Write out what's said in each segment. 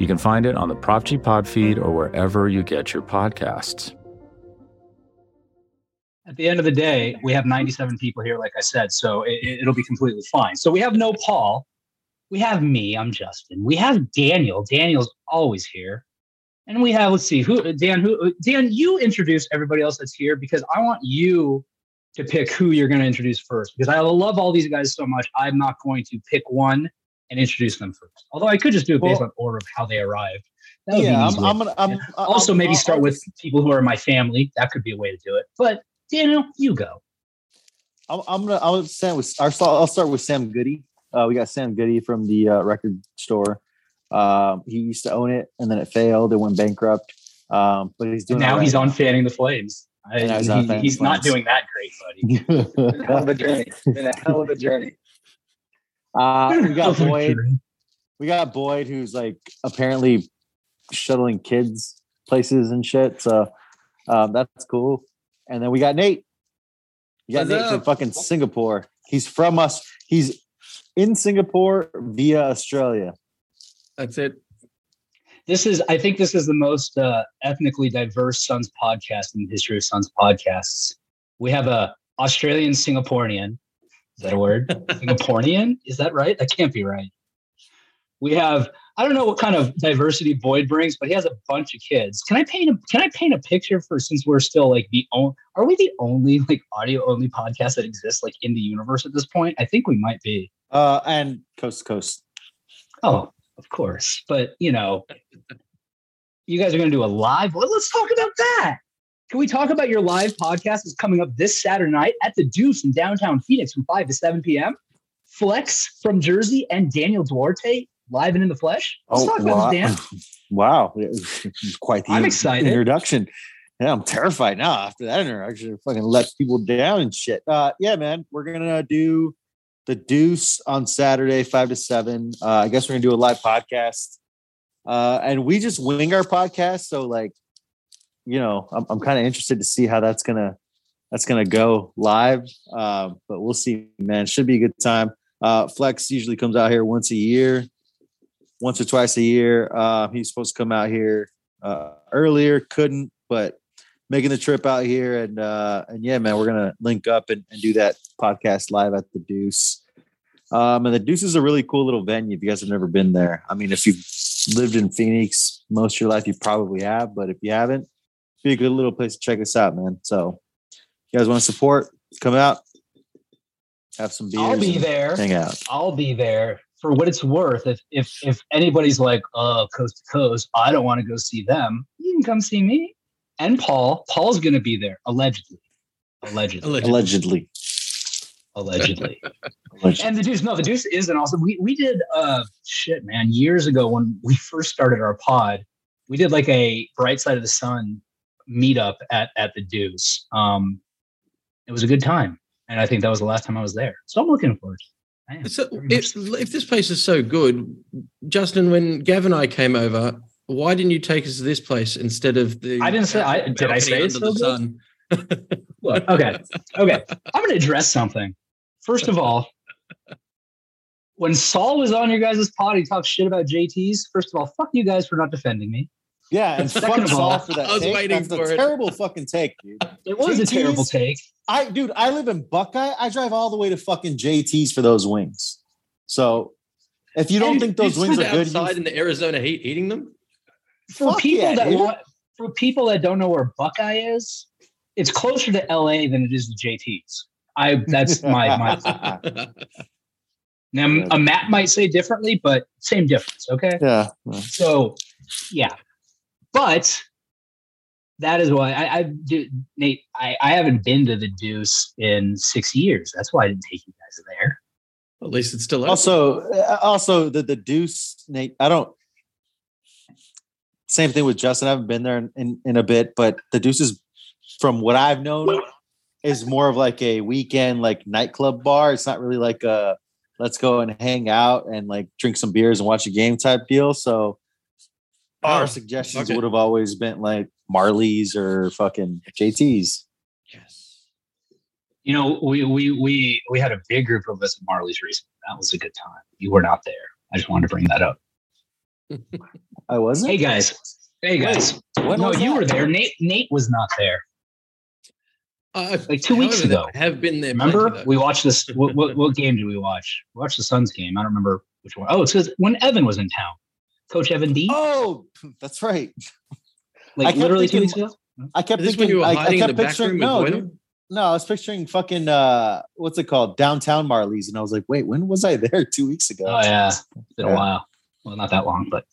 You can find it on the Prop G Pod feed or wherever you get your podcasts. At the end of the day, we have 97 people here, like I said, so it, will be completely fine. So we have no Paul. We have me. I'm Justin. We have Daniel. Daniel's always here. And we have, let's see, who Dan, who Dan, you introduce everybody else that's here because I want you to pick who you're going to introduce first because I love all these guys so much. I'm not going to pick one and introduce them first. Although I could just do it based well, on order of how they arrived. Yeah, I'm, I'm, gonna, I'm, yeah. I'm, also maybe start I'm, with people who are my family. That could be a way to do it. But Daniel, you go. I'm, I'm gonna. I'll start with. I'll start with Sam Goody. Uh, we got Sam Goody from the uh, record store. Um, he used to own it, and then it failed. It went bankrupt. Um, but he's doing now. Right. He's on fanning the flames. I, he's, he, he's not doing that great, buddy. hell of a journey. been a hell of a journey. Uh, we got Boyd. We got Boyd, who's like apparently shuttling kids places and shit. So um, that's cool. And then we got Nate. You got What's Nate up? from fucking Singapore. He's from us. He's in Singapore via Australia. That's it. This is, I think, this is the most uh, ethnically diverse Suns podcast in the history of Suns podcasts. We have a Australian Singaporean, is that a word? Singaporean? Is that right? That can't be right. We have I don't know what kind of diversity Boyd brings, but he has a bunch of kids. Can I paint a Can I paint a picture for since we're still like the only Are we the only like audio only podcast that exists like in the universe at this point? I think we might be. Uh, and coast to coast. Oh, of course. But you know, you guys are going to do a live. Well, let's talk about that. Can we talk about your live podcast is coming up this Saturday night at the Deuce in downtown Phoenix from 5 to 7 p.m.? Flex from Jersey and Daniel Duarte live and in the flesh. Let's oh, talk about wow. Dan. Wow. quite the I'm excited. introduction. Yeah, I'm terrified now after that introduction. Fucking let people down and shit. Uh, yeah, man, we're gonna do the Deuce on Saturday, five to seven. Uh, I guess we're gonna do a live podcast, uh, and we just wing our podcast. So, like, you know, I'm, I'm kind of interested to see how that's gonna that's gonna go live. Uh, but we'll see, man. Should be a good time. Uh, Flex usually comes out here once a year, once or twice a year. Uh, he's supposed to come out here uh, earlier, couldn't, but making the trip out here and uh, and yeah, man, we're gonna link up and, and do that podcast live at the Deuce. Um, and the Deuce is a really cool little venue. If you guys have never been there, I mean, if you've lived in Phoenix most of your life, you probably have. But if you haven't, be a good little place to check us out, man. So, you guys want to support? Come out, have some beers. I'll be there. Hang out. I'll be there for what it's worth. If if if anybody's like, oh, coast to coast, I don't want to go see them. You can come see me and Paul. Paul's going to be there allegedly. Allegedly. Allegedly. Allegedly. allegedly. And the Deuce, no, the Deuce is an awesome. We we did uh shit, man, years ago when we first started our pod. We did like a bright side of the sun meetup at at the Deuce. Um, it was a good time, and I think that was the last time I was there. So I'm looking forward. So if, if this place is so good, Justin, when Gav and I came over, why didn't you take us to this place instead of the? I didn't say. I, did I say it's so good? Look, okay, okay. I'm going to address something. First of all, when Saul was on your guys' pod, he talked shit about JTs. First of all, fuck you guys for not defending me. Yeah, and fuck Saul for that. I was take. waiting That's for a it. terrible fucking take, dude. It was JT's, a terrible take. I, dude, I live in Buckeye. I drive all the way to fucking JT's for those wings. So, if you don't and think those wings are good, outside in the Arizona heat, eating them. For people yeah, that dude. want, for people that don't know where Buckeye is, it's closer to LA than it is to JT's. I that's my my. now a map might say differently, but same difference. Okay. Yeah. So, yeah, but that is why I, I do, Nate. I, I haven't been to the Deuce in six years. That's why I didn't take you guys there. At least it's still open. also uh, also the the Deuce, Nate. I don't. same thing with Justin. I haven't been there in, in, in a bit, but the Deuces, from what I've known, is more of like a weekend like nightclub bar. It's not really like a let's go and hang out and like drink some beers and watch a game type deal. So our Oh, suggestions okay. would have always been like Majerle's or fucking JT's. Yes. You know, we we we we had a big group of us at Majerle's recently. That was a good time. You were not there. I just wanted to bring that up. I wasn't. Hey guys. Hey guys. When no, you that? were there. Nate Nate was not there. Uh, Like two weeks ago. I have been there. Remember? We watched this. What, what what game did we watch? We watched the Suns game. I don't remember which one. Oh, it's because when Evan was in town. Coach Evan D. Oh, that's right. Like kept literally two thinking- weeks ago. I kept Is this when thinking. you were I, I kept picturing. No, dude, no, I was picturing fucking uh, what's it called? Downtown Majerle's, and I was like, wait, when was I there? Two weeks ago. Oh yeah, it's been a while. Well, not that long, but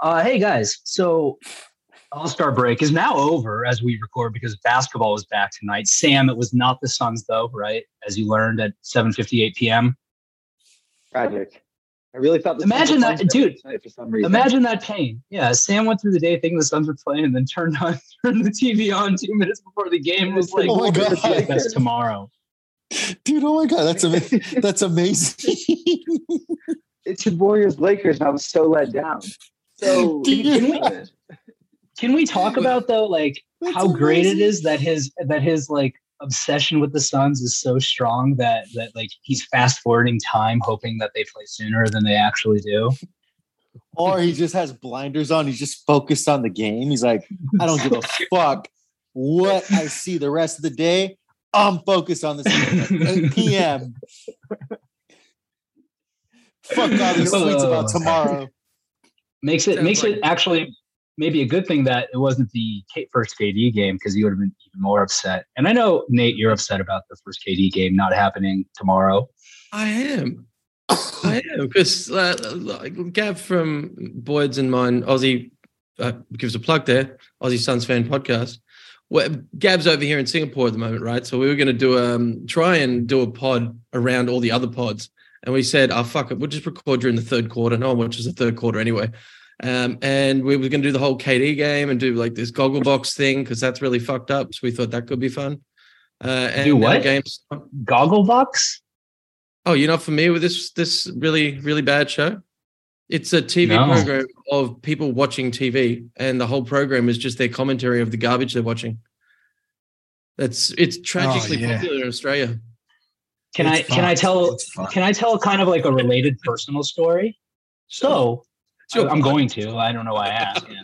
uh, hey guys. So All Star break is now over as we record because basketball was back tonight. Sam, it was not the Suns though, right? As you learned at 7:58 p.m. Tragic. I really thought. the Imagine that- dude, For some reason. Imagine that pain. Yeah, Sam went through the day thinking the Suns were playing, and then turned on turned the TV on two minutes before the game. and Was oh like, Oh my God. get this tomorrow." dude. Oh my god, that's amazing. that's amazing. it's your Warriors Lakers, and I was so let down. So Dude. Can we can we talk about though, like That's how great it is that his that his like obsession with the Suns is so strong that that like he's fast forwarding time, hoping that they play sooner than they actually do. or he just has blinders on. He's just focused on the game. He's like, I don't give a fuck what I see the rest of the day. I'm focused on this game 8 p.m. Fuck all these tweets about Oh. tomorrow. makes it Sounds makes like- it actually maybe a good thing that it wasn't the first KD game because you would have been even more upset. And I know Nate, you're upset about the first KD game not happening tomorrow. I am. I am because uh, from Boyd's and mine, Aussie, uh, gives a plug there, Aussie Suns fan podcast. Well, Gav's over here in Singapore at the moment, right? So we were going to do um try and do a pod around all the other pods, and we said, "Oh fuck it, we'll just record during the third quarter." No one watches the third quarter anyway. Um, and we were going to do the whole KD game and do like this goggle box thing because that's really fucked up. So we thought that could be fun. Uh, and Do what? our games. Gogglebox? Oh, you're not familiar with this this really really bad show? It's a TV No. program of people watching TV, and the whole program is just their commentary of the garbage they're watching. That's it's tragically yeah. popular in Australia. Can I It's can I tell can I tell kind of like a related personal story? So Sure. I'm going to. I don't know why I asked. yeah.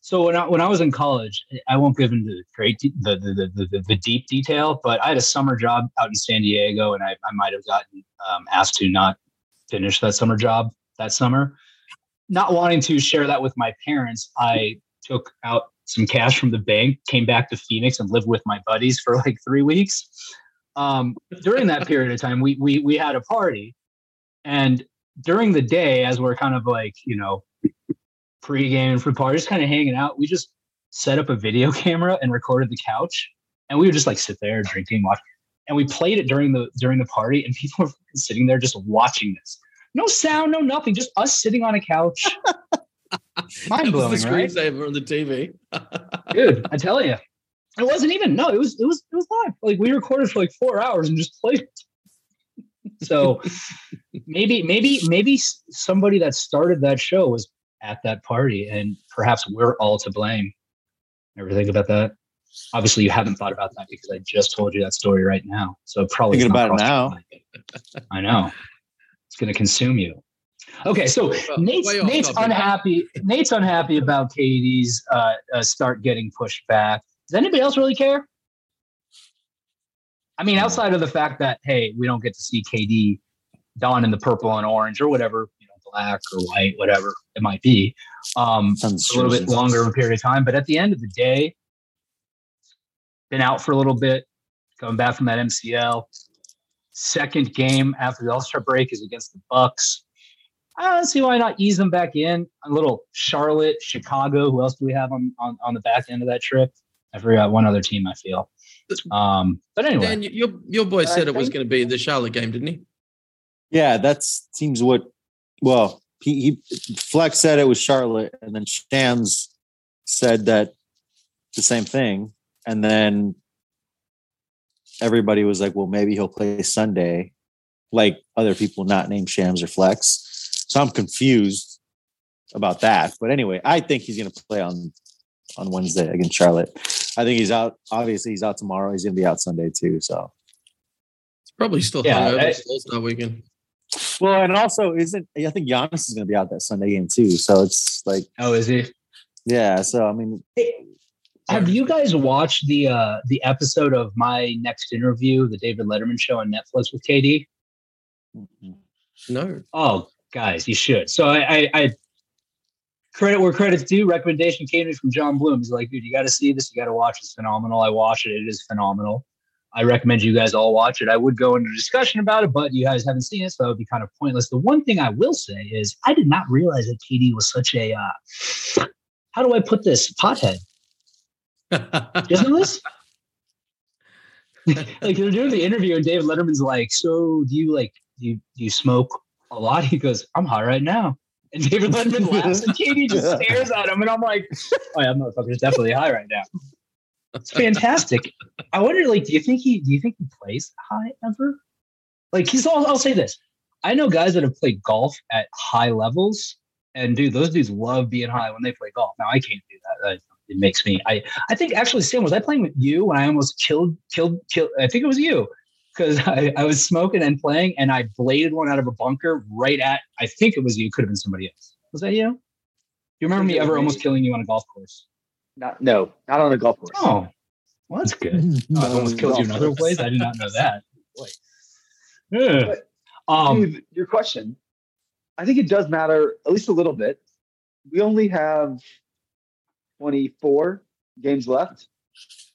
So when I when I was in college, I won't give into the great de- the, the, the, the the deep detail, but I had a summer job out in San Diego, and I, I might have gotten um, asked to not finish that summer job that summer. Not wanting to share that with my parents, I took out some cash from the bank, came back to Phoenix, and lived with my buddies for like three weeks. Um, during that period of time, we we we had a party, and during the day, as we're kind of like you know pre-game for party, just kind of hanging out, we just set up a video camera and recorded the couch, and we would just like sit there drinking, watch, and we played it during the during the party, and people were sitting there just watching this. No sound, no nothing, just us sitting on a couch. Mind blowing, the right? screensaver on the TV. dude i tell you it wasn't even no it was it was it was live like we recorded for like four hours and just played so maybe maybe maybe somebody that started that show was at that party and perhaps we're all to blame ever think about that obviously you haven't thought about that because i just told you that story right now so probably Thinking about it crossed your mind. i know it's going to consume you okay so Well, Nate's, way Nate's topic. unhappy. Nate's unhappy about KD's uh, uh, start getting pushed back. Does anybody else really care? I mean, outside of the fact that hey, we don't get to see KD don in the purple and orange or whatever, you know, black or white, whatever it might be. Um, Sounds a little bit longer of a period of time, but at the end of the day, been out for a little bit, coming back from that MCL. Second game after the All Star break is against the Bucks. I don't see why not ease them back in. A little Charlotte, Chicago. Who else do we have on, on, on the back end of that trip? I forgot one other team. I feel. Um, but anyway, Dan, your your boy said it was going to be the Charlotte game, didn't he? Yeah, that seems what. Well, he, he Flex said it was Charlotte, and then Shams said that the same thing, and then everybody was like, "Well, maybe he'll play Sunday," like other people not named Shams or Flex. So I'm confused about that. But anyway, I think he's going to play on on Wednesday against Charlotte. I think he's out. Obviously, he's out tomorrow. He's going to be out Sunday too. So It's probably still Yeah, hungover. I- It's All-Star weekend. well, and also isn't I think Giannis is going to be out that Sunday game too. So it's like Oh, is he? yeah. So I mean, Hey, have you guys watched the uh the episode of my next interview, the David Letterman show on Netflix with KD? No. Oh, guys, you should. So I, I, I credit where credit's due. Recommendation came to me from John Bloom. He's like, dude, you got to see this. You got to watch. It's phenomenal. I watched it. It is phenomenal. I recommend you guys all watch it. I would go into discussion about it, but you guys haven't seen it, so it would be kind of pointless. The one thing I will say is I did not realize that KD was such a uh, how do I put this pothead? Isn't this? like they're doing the interview and David Letterman's like, so do you like do you do you smoke a lot? He goes, I'm high right now. And David Letterman laughs and KD just stares at him and I'm like, oh yeah, motherfucker's definitely high right now. It's fantastic. I wonder, like, do you think he do you think he plays high ever? Like he's all I'll say this. I know guys that have played golf at high levels, and dude, those dudes love being high when they play golf. Now I can't do that. It makes me. I I think actually, Sam, was I playing with you when I almost killed killed killed? I think it was you because I, I was smoking and playing, and I bladed one out of a bunker right at. I think it was you. Could have been somebody else. Was that you? Do you remember me ever almost killing you on a golf course? Not no, not on a golf course. Oh, well, that's good. Oh, I almost killed you in other ways. I did not know that. Boy. Yeah. But, Um, Dude, your question, I think it does matter at least a little bit. We only have 24 games left.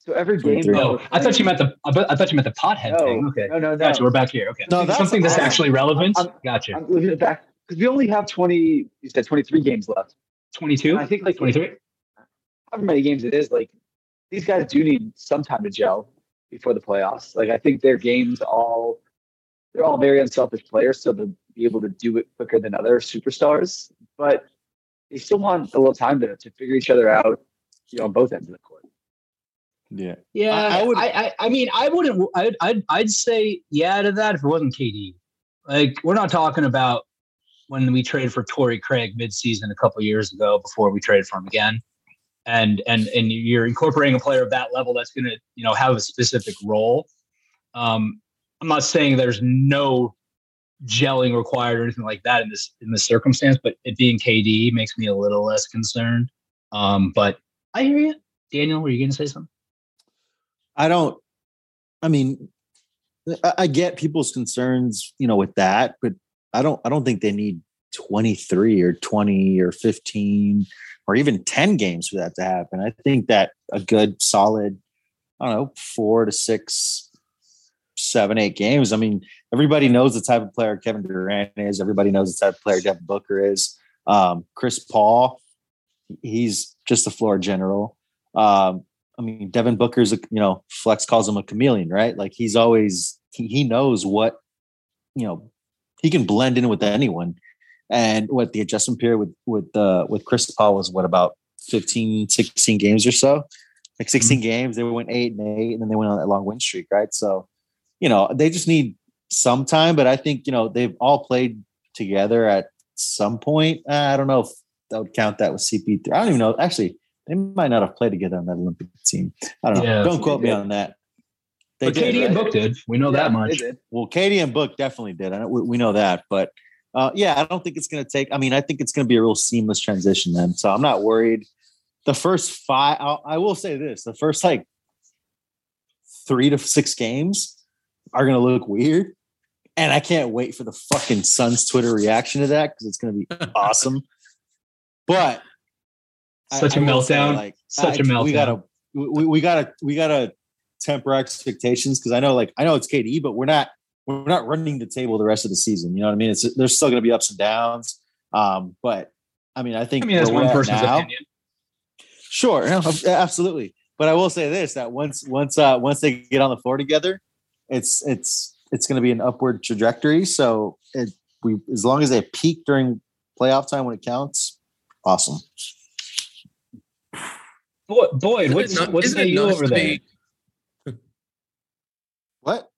So every game. oh, I thought you meant the. I bet- thought you meant the pothead No, thing. Okay, no, no, no. gotcha. We're back here. Okay, No, that's- something that's actually relevant. I'm- gotcha. I'm looking at back because we only have 20. You said 23 games left. Twenty-two. I think like Twenty-three. however many games it is, like these guys do need some time to gel before the playoffs. Like I think their games all they're all very unselfish players, so they'll be able to do it quicker than other superstars. But they still want a little time to, to figure each other out, you know, on both ends of the court. Yeah. Yeah, I- I, I would- I, I, mean, I wouldn't. I'd, I'd, I'd say yeah to that if it wasn't KD. Like, we're not talking about when we traded for Torrey Craig mid-season a couple years ago before we traded for him again, and and and you're incorporating a player of that level that's going to you know have a specific role. Um, I'm not saying there's no gelling required or anything like that in this in this circumstance, but it being KD makes me a little less concerned. Um, but I hear you, Daniel. Were you going to say something? I don't. I mean, I, I get people's concerns, you know, with that, but I don't. I don't think they need twenty three or twenty or fifteen or even ten games for that to happen. I think that a good, solid, I don't know, four to six, seven, eight games. I mean, everybody knows the type of player Kevin Durant is. Everybody knows the type of player Devin Booker is. Um, Chris Paul, he's just a floor general. Um, I mean, Devin Booker's, a, you know, Flex calls him a chameleon, right? Like he's always, he, he knows what, you know, he can blend in with anyone. And what the adjustment period with, with, uh, with Chris Paul was what about 15, 16 games or so? Like 16 games, they went eight and eight, and then they went on that long win streak, right? So, you know, they just need some time, but I think, you know, they've all played together at some point. Uh, I don't know if that would count that with CP3. I don't even know. Actually, they might not have played together on that Olympic team. I don't know. Yeah. don't quote me on that. They but did, KD and? Book did. We know that much. Well, KD and Book definitely did. I know, we, we know that, but uh, yeah, I don't think it's going to take. I mean, I think it's going to be a real seamless transition then. So I'm not worried. The first five, I'll, I will say this: the first like three to six games are going to look weird, and I can't wait for the fucking Suns Twitter reaction to that because it's going to be awesome. But I- Such a I will say, meltdown. like Such meltdown! We gotta, we, we gotta, we gotta temper expectations because I know, like, I know it's KD, but we're not, we're not running the table the rest of the season. You know what I mean? It's there's still going to be ups and downs. Um, but I mean, I think I mean, that's one person's now- opinion. Sure, no, absolutely. But I will say this: that once, once, uh, once they get on the floor together, it's it's it's going to be an upward trajectory. So it, we, as long as they peak during playoff time when it counts, awesome. Boy, Boyd, what's what's the you over there? What?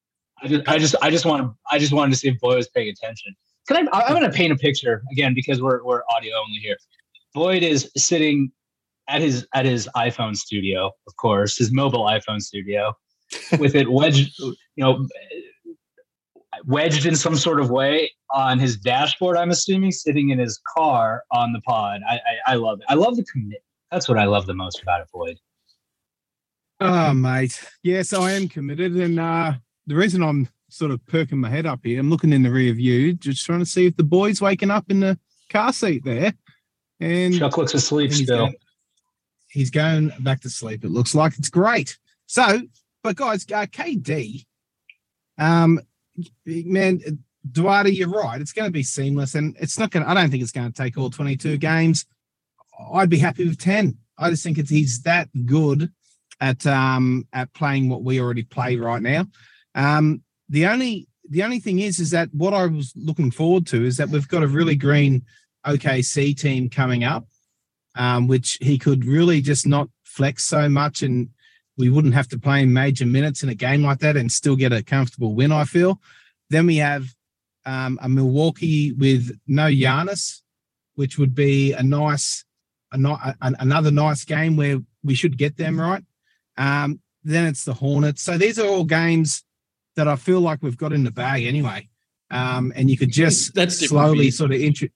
I just, I just, I just want to, I just wanted to see if Boyd was paying attention. Can I? I'm going to paint a picture again because we're we're audio only here. Boyd is sitting at his at his iPhone studio, of course, his mobile iPhone studio, with it wedged, you know, wedged in some sort of way on his dashboard. I'm assuming sitting in his car on the pod. I I, I love it. I love the commitment. That's what I love the most about it, Boyd. Oh, mate. Yes, I am committed, and uh, the reason I'm sort of perking my head up here, I'm looking in the rear view, just trying to see if the boy's waking up in the car seat there. And Chuck looks asleep he's still. Going, he's going back to sleep. It looks like it's great. So, but guys, uh, KD, um, man, Duarte, you're right. It's going to be seamless, and it's not going. to I don't think it's going to take all 22 games. I'd be happy with 10. I just think it's he's that good at um at playing what we already play right now. Um, the only the only thing is is that what I was looking forward to is that we've got a really green OKC team coming up, um, which he could really just not flex so much, and we wouldn't have to play in major minutes in a game like that and still get a comfortable win. I feel. Then we have um, a Milwaukee with no Giannis, which would be a nice, a, a, another nice game where we should get them right. Um, then it's the Hornets. So these are all games that I feel like we've got in the bag anyway. Um, and you could just That's slowly sort of intro-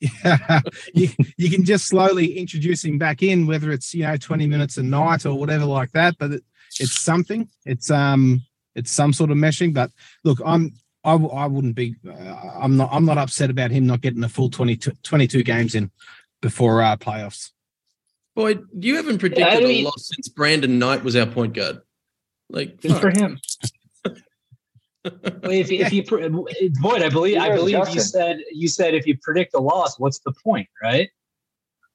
yeah, you, you can just slowly introduce him back in, whether it's you know 20 minutes a night or whatever like that. But it, it's something. It's um it's some sort of meshing. But look, I'm I, I wouldn't be uh, I'm not I'm not upset about him not getting the full 22, 22 games in before our playoffs. Boy, you haven't predicted yeah, I mean, a loss since Brandon Knight was our point guard. Like good fuck. for him. if, if you Boyd, I believe I believe you said you said if you predict a loss, what's the point, right?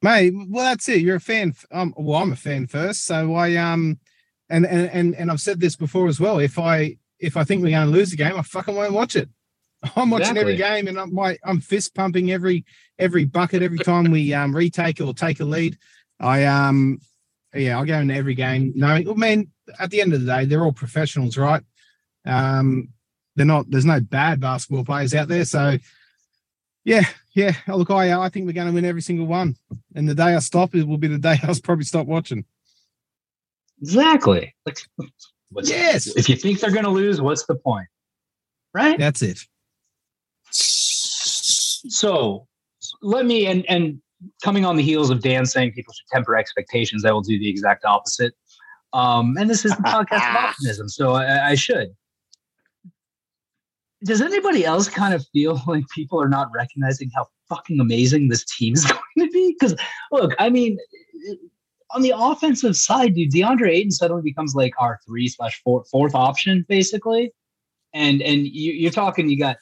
Mate, well that's it. You're a fan. Um, well, I'm a fan first, so I um, and and and and I've said this before as well. If I if I think we're going to lose the game, I fucking won't watch it. I'm watching exactly. every game, and I'm my I'm fist pumping every every bucket every time we um retake or take a lead. I um yeah, I go into every game knowing. Well, man, at the end of the day, they're all professionals, right? Um, they're not. There's no bad basketball players out there. So, yeah, yeah. Look, I I think we're going to win every single one. And the day I stop, it will be the day I'll probably stop watching. Exactly. Like, yes. If you think they're going to lose, what's the point? Right. That's it. So let me and and coming on the heels of Dan saying people should temper expectations, I will do the exact opposite. Um, and this is the podcast of optimism, so I, I should does anybody else kind of feel like people are not recognizing how fucking amazing this team is going to be? Because look, I mean, on the offensive side, dude, DeAndre Ayton suddenly becomes like our three slash four fourth option, basically. And and you, you're talking, you got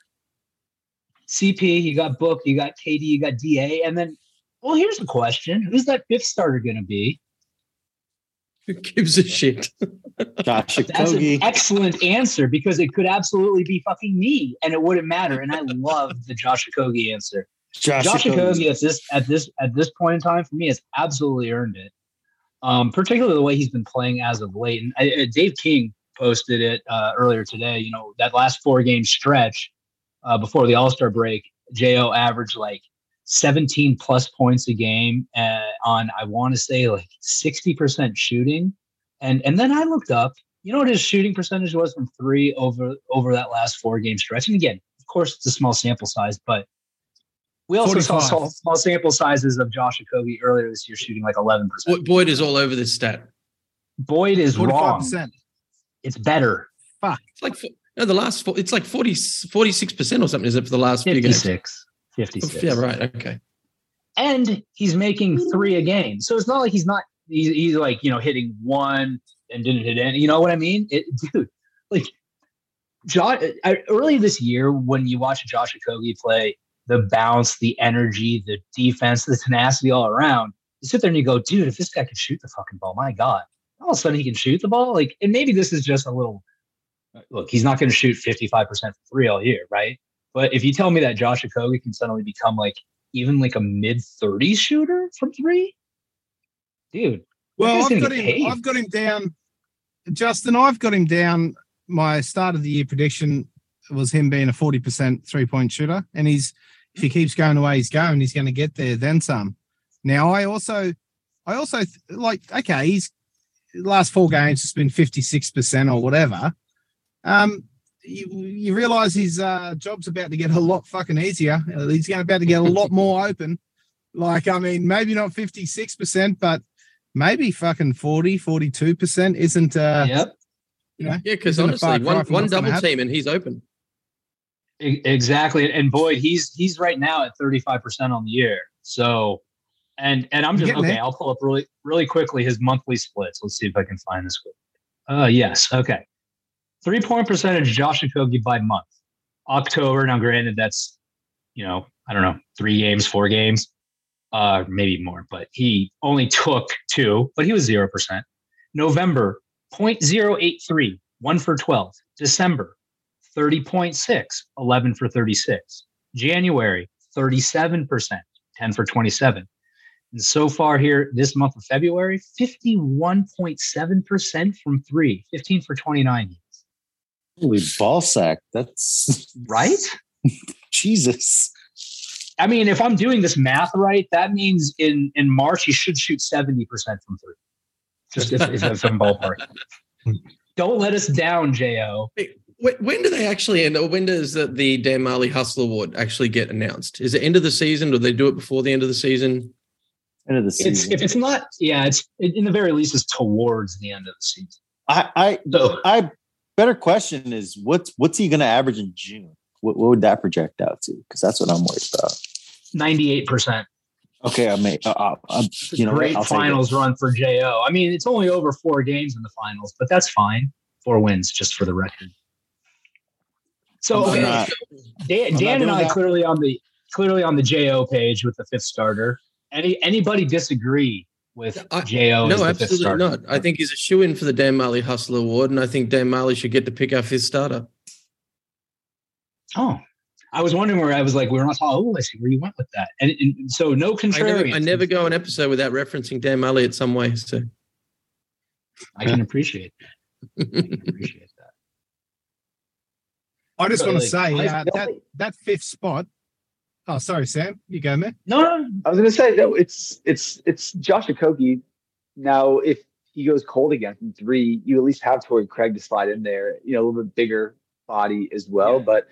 CP, you got Book, you got KD, you got DA, and then well, here's the question: Who's that fifth starter going to be? Who gives a shit? Josh That's an excellent answer because it could absolutely be fucking me, and it wouldn't matter. And I love the Josh Okogie answer. Josh, Josh Okogie at this at this at this point in time for me has absolutely earned it. Um, particularly the way he's been playing as of late. And I, uh, Dave King posted it uh, earlier today. You know that last four game stretch uh, before the All Star break, Jo averaged like 17 plus points a game uh, on I want to say like 60% shooting. And and then I looked up, you know what his shooting percentage was from three over over that last four game stretch. And again, of course, it's a small sample size, but we also 45. saw small, sample sizes of Josh Okogie earlier this year shooting like 11%. Boyd is all over this stat. Boyd is 45%. wrong. It's better. Fuck. It's like no, the last four, it's like 40, 46% or something, is it for the last 56. few games? 56. Yeah, right. Okay. And he's making three a game. So it's not like he's not, he's, he's like, you know, hitting one and didn't hit any. You know what I mean? It, dude, like, Josh, early this year, when you watch Josh Okogie play, the bounce, the energy, the defense, the tenacity all around, you sit there and you go, dude, if this guy can shoot the fucking ball, my God, all of a sudden he can shoot the ball. Like, and maybe this is just a little, look, he's not going to shoot 55% for three all year, right? But if you tell me that Josh Okogie can suddenly become like even like a mid 30s shooter from three, dude, Well, I've got him. paid. I've got him down. Justin, I've got him down. My start of the year prediction was him being a forty percent three point shooter, and he's if he keeps going the way he's going, he's going to get there. Then some. Now, I also, I also like. Okay, he's last four games has been fifty six percent or whatever. Um, you, you realize his uh, job's about to get a lot fucking easier. Uh, He's going about to get a lot more open. Like, I mean, maybe not 56%, but maybe fucking 40, 42% isn't, uh, yep. you know, Yeah, because honestly, one, one what's gonna double happen. team and he's open. Exactly. And Boyd, he's he's right now at 35% on the year. So and and I'm just okay, there. I'll pull up really really quickly his monthly splits. Let's see if I can find this quick. Uh yes, okay. Three point percentage Josh Okogie by month. October. Now granted that's you know, I don't know, three games, four games, uh, maybe more, but he only took two, but he was zero percent. November 0.083, one for 12. December 30.6, 11 for 36. January, 37%, 10 for 27. And so far here, this month of February, 51.7% from three, 15 for 29. Holy ball sack. That's Right? Jesus. I mean, if I'm doing this math right, that means in, in March, he should shoot 70% from three. Just if, if, if I'm ballpark. Don't let us down, J.O. When, when do they actually end? Or when does the, the Dan Majerle Hustle Award actually get announced? Is it end of the season, or do they do it before the end of the season? End of the It's season. if it's not, yeah, it's in the very least, it's towards the end of the season. I, I, So I better question is what's what's he going to average in June? What, what would that project out to? Because that's what I'm worried about. 98%. Okay, I may. Uh, uh, uh, you know. Great finals run for Jo. I mean, it's only over four games in the finals, but that's fine. Four wins, just for the record. So okay, not- Dan, Dan and I that. clearly on the clearly on the Jo page with the fifth starter. Any anybody disagree with I- Jo? as no, the absolutely not. I think he's a shoe in for the Dan Majerle Hustle Award, and I think Dan Majerle should get to pick our fifth starter. Oh, I was wondering where I was like, we were not talking. Oh, I see where you went with that. And, and so no I contrarian. never, I never go an episode without referencing Dan Majerle at some way. So I can appreciate that. I can appreciate that. I just But, want to like, say I- uh, that that fifth spot. Oh, sorry, Sam. You go, man. No, no, I was going to say no. It's it's it's Josh Okogie. Now, if he goes cold again from three, you at least have Torrey Craig to slide in there. You know, a little bit bigger body as well. Yeah. But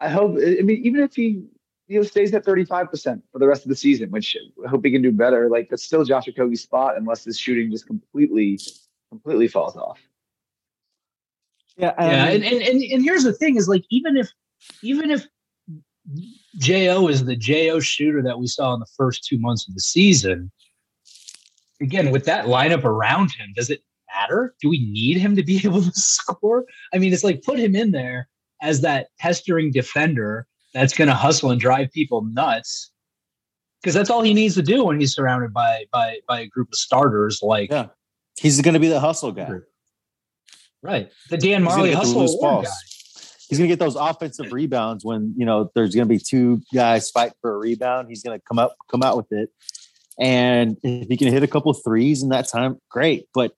I hope. I mean, even if he you know stays at thirty five percent for the rest of the season, which I hope he can do better. Like that's still Josh Okogie's spot, unless his shooting just completely completely falls off. Yeah, yeah um, and, and and and here's the thing is like even if even if jo is the jo shooter that we saw in the first two months of the season again with that lineup around him does it matter do we need him to be able to score i mean it's like put him in there as that pestering defender that's going to hustle and drive people nuts because that's all he needs to do when he's surrounded by by by a group of starters like Yeah. he's going to be the hustle guy. right the dan majerle hustle loose award balls. guy He's going to get those offensive rebounds when you know there's going to be two guys fight for a rebound. He's going to come up, come out with it, and if he can hit a couple threes in that time, great. But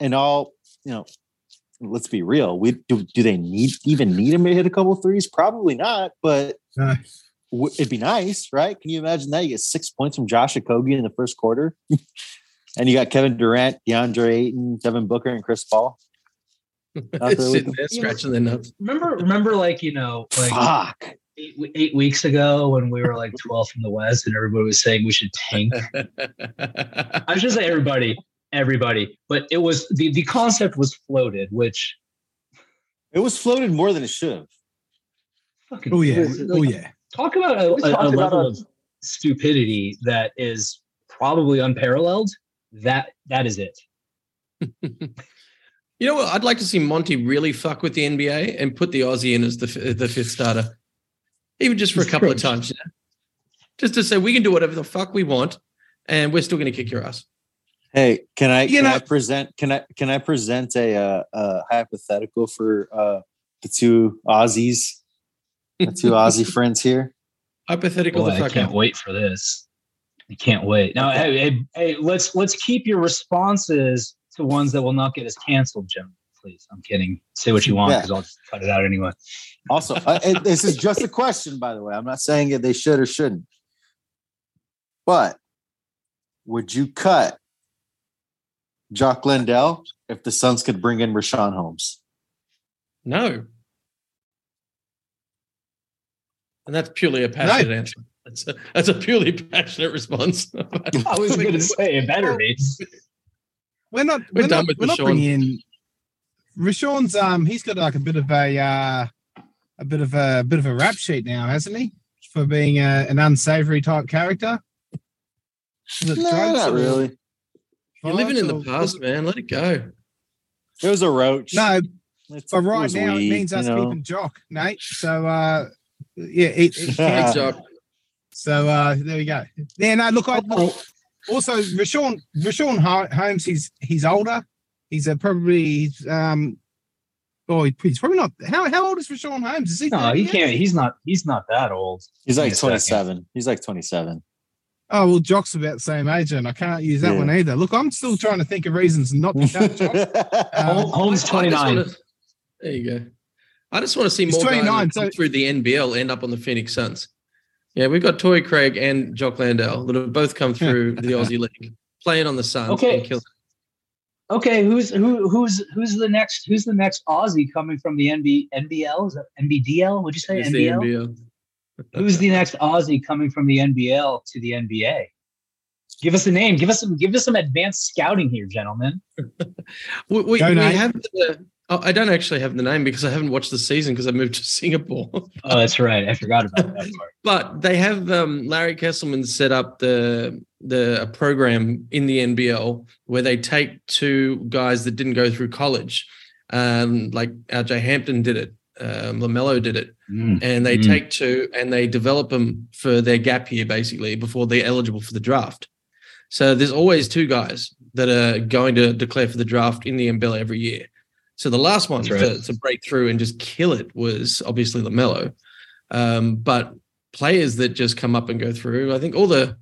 in all, you know, let's be real. We do. Do they need even need him to hit a couple threes? Probably not. But No. w- it'd be nice, right? Can you imagine that? You get six points from Josh Okogie in the first quarter, and you got Kevin Durant, DeAndre Ayton, Devin Booker, and Chris Paul. Out there sitting there scratching their nuts. remember remember like you know like Fuck. eight, eight weeks ago when we were like 12th in the West and everybody was saying we should tank. I should say everybody, everybody, but it was the, the concept was floated, which It was floated more than it should have. fucking Oh yeah. Listen, Oh yeah. talk about a, We a- a talked about level our- of stupidity that is probably unparalleled. That that is it. You know what? I'd like to see Monty really fuck with the NBA and put the Aussie in as the the fifth starter, even just for a He's couple of times. You know? Just to say we can do whatever the fuck we want, and we're still going to kick your ass. Hey, can I You can know- I present can I can I present a uh, uh, hypothetical for uh, the two Aussies, the two Aussie friends here? Hypothetical Boy, the I can't out. wait for this. I can't wait. Now, hey, hey, hey, let's let's keep your responses to ones that will not get us canceled, Jim. Please, I'm kidding. Say what you want Yeah. because I'll just cut it out anyway. Also, uh, this is just a question, by the way. I'm not saying if they should or shouldn't. But would you cut Jock Landale if the Suns could bring in Richaun Holmes? No. And that's purely a passionate answer. That's a, that's a purely passionate response. I was going to say it better be. We're not. We're We're, done not, with we're not Rashawn. bringing in. Rashawn's um he's got like a bit of a uh a bit of a, bit of a rap sheet now, hasn't he? For being a, an unsavory type character. No, not really. You're living in the vibes or- past, man. Let it go. It was a roach. No, It's- but right was now weed, it means us you know? keeping Jock, Nate. So uh yeah, it, it Yeah. counts. Jock. So uh there we go. Yeah, no, look, I also Rashawn Richaun Holmes, he's he's older. He's uh, probably he's, um oh he's probably not how how old is Richaun Holmes? Is he No, he 30 yet? can't. He's not. He's not that old. He's like 27. He's like 27. Oh well Jock's about the same age and I can't use that Yeah. one either. Look, I'm still trying to think of reasons not to cut Jock. Um, Holmes 29. there you go. I just want to see He's more guys 29, that so- through the NBL end up on the Phoenix Suns. Yeah, we've got Torrey Craig and Jock Landale that have both come through the Aussie League, playing on the Suns. Okay. and killing- Okay, who's who? Who's who's the next? Who's the next Aussie coming from the NB, NBL? Is that NBDL? Would you say It's the NBL? NBL. Who's the next Aussie coming from the NBL to the NBA? Give us a name. Give us some. Give us some advanced scouting here, gentlemen. We, we, we have the. Oh, I don't actually have the name because I haven't watched the season because I moved to Singapore. Oh, that's right. I forgot about that part. but they have um, Larry Kestelman set up the the a program in the NBL where they take two guys that didn't go through college, um, like RJ Hampton did it, um, Lamelo did it, Mm. and they Mm. take two and they develop them for their gap year basically before they're eligible for the draft. So there's always two guys that are going to declare for the draft in the NBL every year. So the last one right. to, to break through and just kill it was obviously Lamelo. Um, but players that just come up and go through, I think all the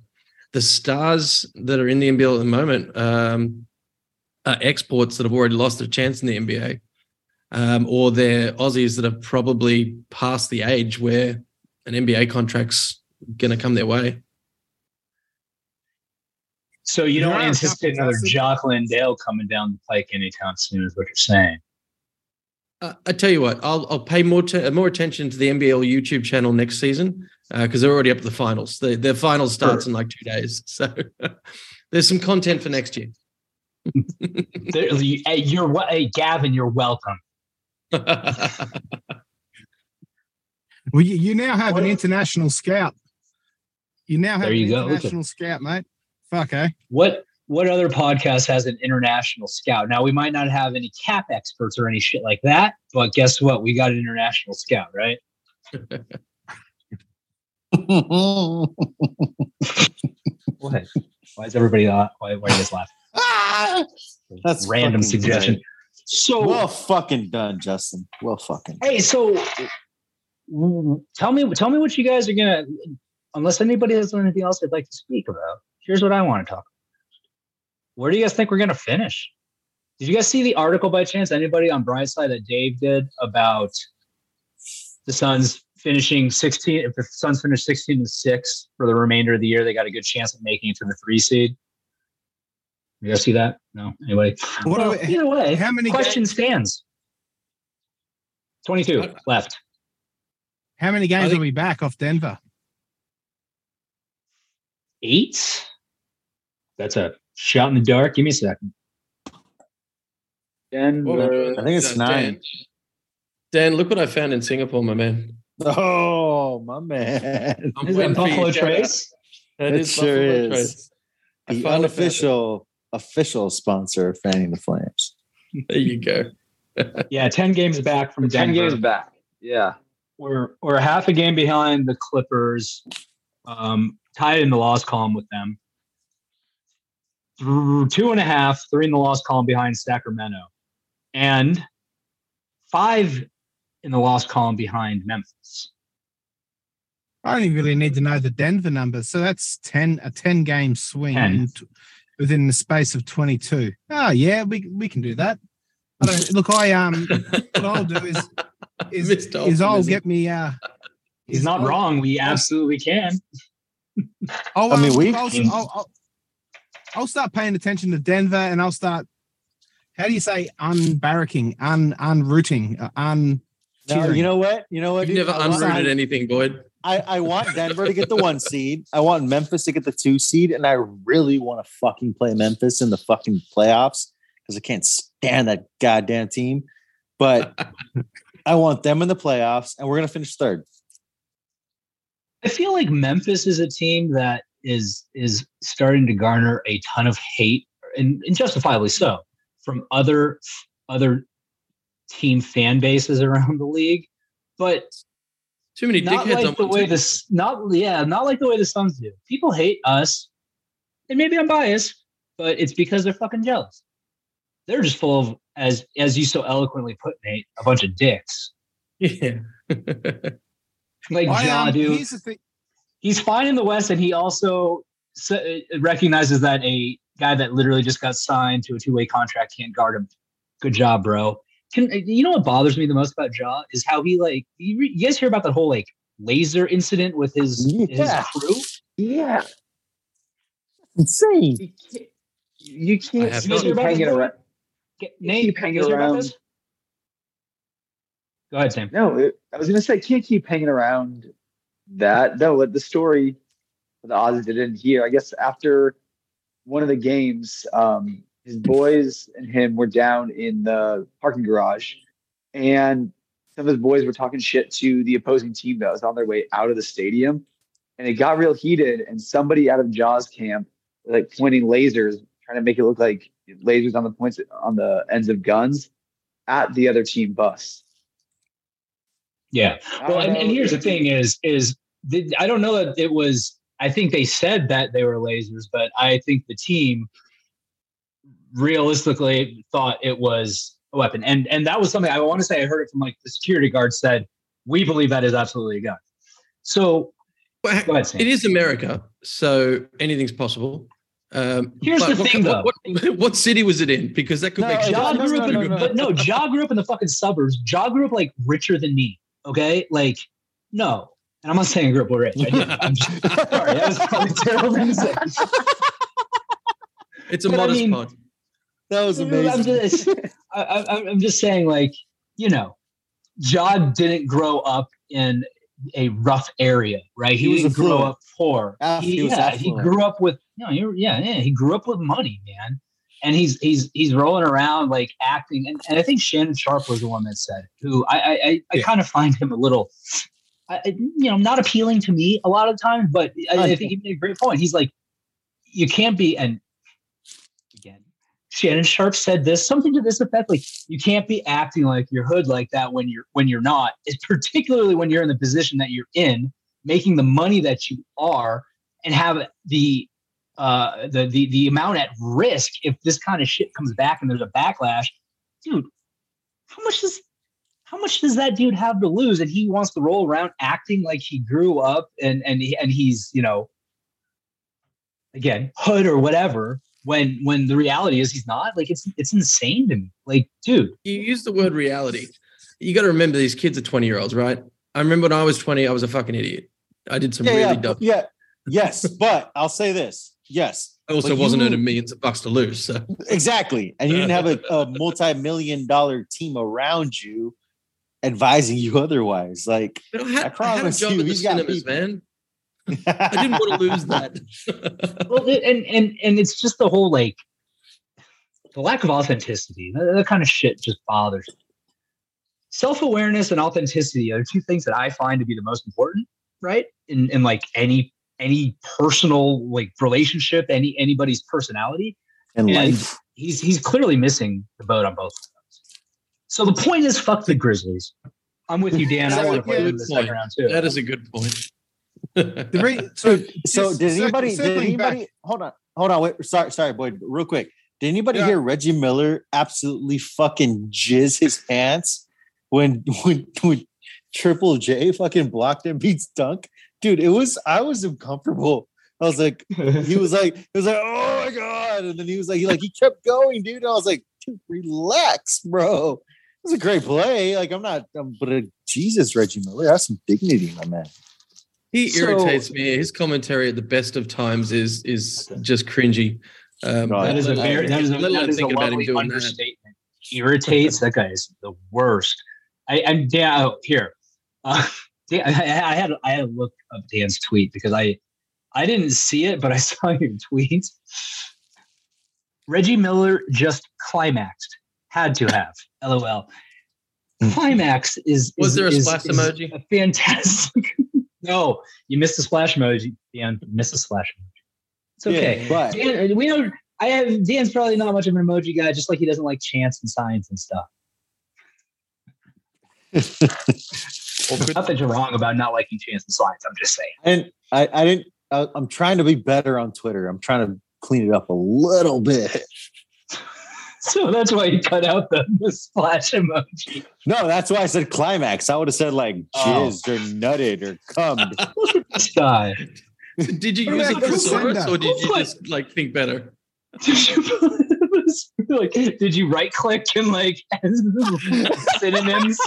the stars that are in the NBL at the moment um, are exports that have already lost their chance in the NBA um, or they're Aussies that have probably past the age where an NBA contract's going to come their way. So you don't There are a anticipate another Aussies. Jock Landale coming down the pike anytime soon, is what you're saying. Uh, I tell you what, I'll I'll pay more t- more attention to the NBL YouTube channel next season because they're already up to the finals. The their finals starts in like two days, so there's some content for next year. There- you- hey, you're wel- hey, Gavin. You're welcome. Well, you, you now have an international scout. You now have There you an go. Look at- international scout, mate. Fuck, eh? What what other podcast has an international scout? Now we might not have any cap experts or any shit like that, but guess what? We got an international scout, right? What? Why is everybody why, why are you guys laughing? Ah! That's random suggestion. great. So Well fucking done, Justin. Well fucking. hey, so tell me tell me what you guys are gonna unless anybody has anything else they'd like to speak about. Here's what I want to talk about. Where do you guys think we're gonna finish? Did you guys see the article by chance? Anybody on Brightside that Dave did about the Suns finishing 16? If the Suns finish 16 and 6 for the remainder of the year, they got a good chance of making it to the three seed. You guys see that? No? Anyway, What Well, we- either way, how many question stands. 22 I- left. How many games think- are we back off Denver? Eight? That's a shot in the dark. Give me a second. Denver. I think it's Dan, nine. Dan, look what I found in Singapore, my man. Oh my man. I'm Is that Buffalo to shout. Trace? That It is sure Buffalo is. Trace. The finally found it. unofficial official sponsor of Fanning the Flames. There you go. Yeah, 10 games back from Ten Denver. games back. Yeah. We're, we're half a game behind the Clippers, um, tied in the loss column with them. Th- Two and a half, three in the loss column behind Sacramento, and five in the loss column behind Memphis. I only really need to know the Denver numbers. So that's 10 a 10 game swing 10. t- within the space of 22. Oh yeah, we we can do that. I don't look I um what I'll do is is, Missed is I'll get me uh He's not I'll- wrong. We absolutely can. I'll, I mean, we- I'll, I'll, I'll, I'll start paying attention to Denver and I'll start how do you say unbarracking, un unrooting, uh, un No, you know what? You know what? You've never I want- unrooted anything, Boyd. I, I want Denver to get the one seed. I want Memphis to get the two seed, and I really want to fucking play Memphis in the fucking playoffs because I can't stand that goddamn team. But I want them in the playoffs, and we're gonna finish third. I feel like Memphis is a team that is is starting to garner a ton of hate, and, and justifiably so, from other other team fan bases around the league. But Too many not dickheads on like the way team. this not yeah not like the way the Suns do. People hate us, and maybe I'm biased, but it's because they're fucking jealous. They're just full of as as you so eloquently put, Nate, a bunch of dicks. Yeah. Like I, um, dude. here's the thing. He's fine in the West, and he also uh, recognizes that a guy that literally just got signed to a two way contract can't guard him. Good job, bro. Can you know what bothers me the most about Ja is how he like you, re- you guys hear about that whole like laser incident with his Yeah. his crew? Yeah, Insane. you can't, you can't keep hanging around. Get, You Nate, keep hanging you guys hear about around. Go ahead, Sam. No, it, I was gonna say can't keep hanging around that. No, the story the Aussies didn't hear. I guess after one of the games, um, his boys and him were down in the parking garage, and some of his boys were talking shit to the opposing team that was on their way out of the stadium, and it got real heated. And somebody out of Ja's camp was like pointing lasers, trying to make it look like lasers on the points on the ends of guns at the other team bus. Yeah. Well, and, and here's the thing: is is the, I don't know that it was. I think they said that they were lasers, but I think the team realistically thought it was a weapon, and and that was something I want to say. I heard it from like the security guard said, "We believe that is absolutely a gun." So Well, go ahead, Sam. It is America, so anything's possible. Um, Here's but the what, thing, what, what, what city was it in? Because that could No, make it's Ja no, grew up in, no, no. but no, Ja grew up in the fucking suburbs. Ja grew up like richer than me. Okay, like no, and I'm not saying I grew up rich. I did. I'm just, sorry, that was probably terrible thing to say. It's a But I mean- pod. That was I'm amazing. just, I, I, I'm just saying, like, you know, John didn't grow up in a rough area, right? He, He was didn't grow up poor. Aff- he, he was yeah, he grew up with, you know, he, yeah, yeah, he grew up with money, man. And he's he's he's rolling around like acting, and, and I think Shannon Sharpe was the one that said, who I I, I, I kind of find him a little, I, you know, not appealing to me a lot of times, but I, I think he made a great point. He's like, you can't be, and again, Shannon Sharpe said this something to this effect, like you can't be acting like you're hood like that when you're when you're not. It's particularly when you're in the position that you're in, making the money that you are, and have the uh the the the amount at risk if this kind of shit comes back and there's a backlash, dude. How much does how much does that dude have to lose? And he wants to roll around acting like he grew up and and he, and he's you know again hood or whatever when when the reality is he's not like it's it's insane to me like dude You use the word reality. You got to remember these kids are 20 year olds, right? I remember when I was 20, I was a fucking idiot. I did some yeah, really yeah, dumb. yeah, yes. But I'll say this: yes, I also but wasn't you- earning millions of bucks to lose. So exactly. And you didn't have a, a multi-million dollar team around you advising you otherwise. Like, I had, I I had a promise job you, at the he's got cinemas, people. man. I didn't want to lose that. well and and and it's just the whole like the lack of authenticity that, that kind of shit just bothers me self-awareness and authenticity are two things that i find to be the most important right in in like any any personal like relationship any anybody's personality in And life. he's he's clearly missing the boat on both of those. So the point is, fuck the Grizzlies. I'm with you, Dan. I want to play them in the second round too. that is a good point. The re- so So just did anybody? Did circling back- anybody? Hold on, hold on. Wait, sorry, sorry, Boyd. Real quick. Did anybody Yeah. hear Reggie Miller absolutely fucking jizz his pants when when when Triple J fucking blocked him beats dunk? Dude, it was I was uncomfortable. I was like, he was like, he was like, oh my god, and then he was like, he like he kept going, dude. And I was like, dude, relax, bro. It was a great play. Like I'm not, I'm, but uh, Jesus, Reggie Miller, have some dignity, my man. He So- irritates me. His commentary at the best of times is is just cringy. Um, No, That is a very that is a, let alone that is a think about him lovely doing that. understatement. Irritates that guy is the worst. I I'm Dan oh, here. Uh, Dan, I, I had I had to look up Dan's tweet because I I didn't see it, but I saw your tweet. Reggie Miller just climaxed. Had to have. LOL. Hmm. Climax is Was there a is- splash is emoji? A fantastic. no, you missed the splash emoji. Dan, you missed the splash emoji. It's okay. Yeah, but Dan, uh, we know I have Dan's probably not much of an emoji guy, just like he doesn't like chants and signs and stuff. Not that you're wrong about not liking chants and signs. I'm just saying. and I, I didn't. I, I'm trying to be better on Twitter. I'm trying to clean it up a little bit. So that's why you cut out the, the splash emoji. No, that's why I said climax. I would have said like Oh. jizzed or nutted or cummed. Look this guy. Did you use a about the thesaurus or did you just like think better? Did you like? Did you right click and like synonyms?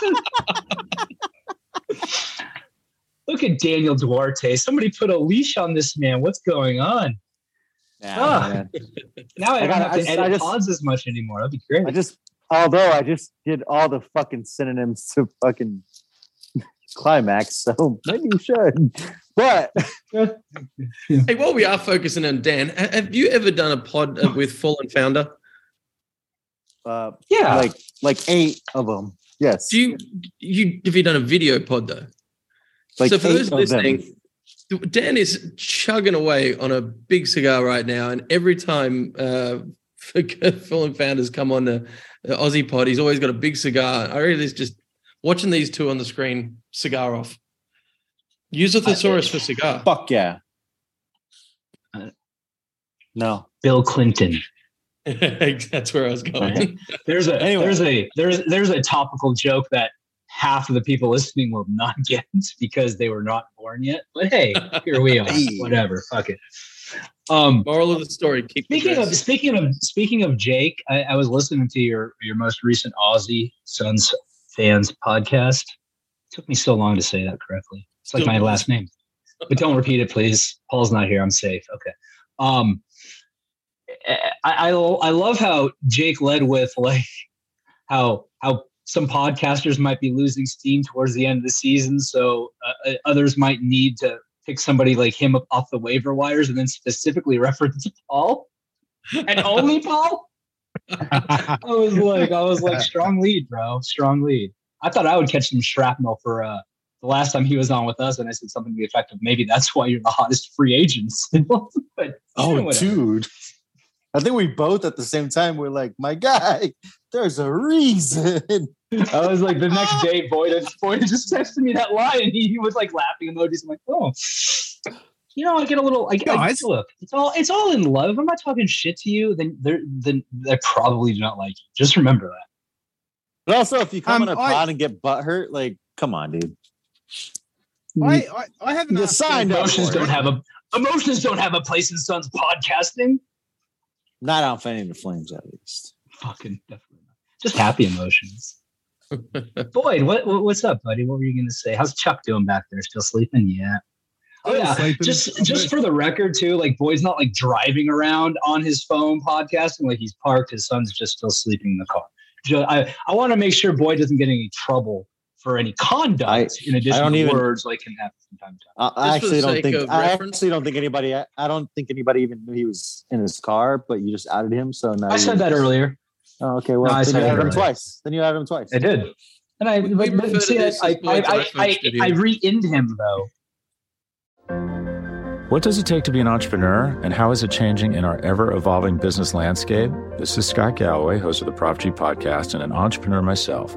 Look at Daniel Duarte. Somebody put a leash on this man. What's going on? Nah, Ah. man. Now I, I don't gotta- have I to just- edit I just- pods as much anymore. That'd be great. I just, although I just did all the fucking synonyms to fucking climax, so maybe you should. But Hey, while we are focusing on Dan, have you ever done a pod uh, with Fallen Founder? uh, yeah. like like eight of them. Yes, Do you you have you done a video pod though? Like so for those of them. listening, Dan is chugging away on a big cigar right now, and every time uh, Fallen Founders come on the, the Aussie pod, he's always got a big cigar. I really is just watching these two on the screen, cigar off. Use a thesaurus for cigar. Fuck yeah. Uh, No, Bill Clinton. That's where I was going. There's a Anyway. there's a there's there's a topical joke that half of the people listening will not get because they were not born yet. But hey, here we are. Whatever. Fuck it. Um Moral of the story: Keep speaking of speaking of speaking of Jake, I, I was listening to your your most recent Aussie Suns fans podcast. It took me so long to say that correctly. It's like Still my does. last name. But don't repeat it, please. Paul's not here. I'm safe. Okay. Um I, I I love how Jake led with like how how some podcasters might be losing steam towards the end of the season, so uh, uh, others might need to pick somebody like him up off the waiver wires, and then specifically reference Paul and only Paul. I was like, I was like, strong lead, bro, strong lead. I thought I would catch some shrapnel for uh, the last time he was on with us, and I said something to the effect of, maybe that's why you're the hottest free agents. but oh dude. I think we both at the same time were like, my guy, there's a reason. I was like, the next day, Boyd, Boyd just texted me that line, and he, he was like laughing emojis. I'm like, oh, you know, I get a little. I, I, Guys. look, it's all it's all in love. If I'm not talking shit to you, then they're then I probably do not like you. Just remember that. But also, if you come Um, on a I- pod and get butt hurt, like, come on, dude. I, I, I haven't You signed Emotions don't have a emotions don't have a place in Suns podcasting. Not on fanning the flames, at least. Fucking definitely not. Just happy emotions. Boyd, what, what what's up, buddy? What were you gonna say? How's Chuck doing back there? Still sleeping? Yeah. Oh yeah. sleeping. Just just for the record too, like Boyd's not like driving around on his phone podcasting. Like he's parked. His son's just still sleeping in the car. Ju- I I want to make sure Boyd doesn't get any trouble for any conduct I- in addition don't to even- words like can happen from time to time. I, I Just for the actually don't think I reference? actually don't think anybody I, I don't think anybody even knew he was in his car, but you just outed him. So now I said that earlier. Oh, okay. Well, No, I then said you it him twice. Then you outed him twice. I did. And I, We- we but, but see, I, I, I, I, I. I re-inned him though. What does it take to be an entrepreneur, and how is it changing in our ever evolving business landscape? This is Scott Galloway, host of the Prop G podcast, and an entrepreneur myself.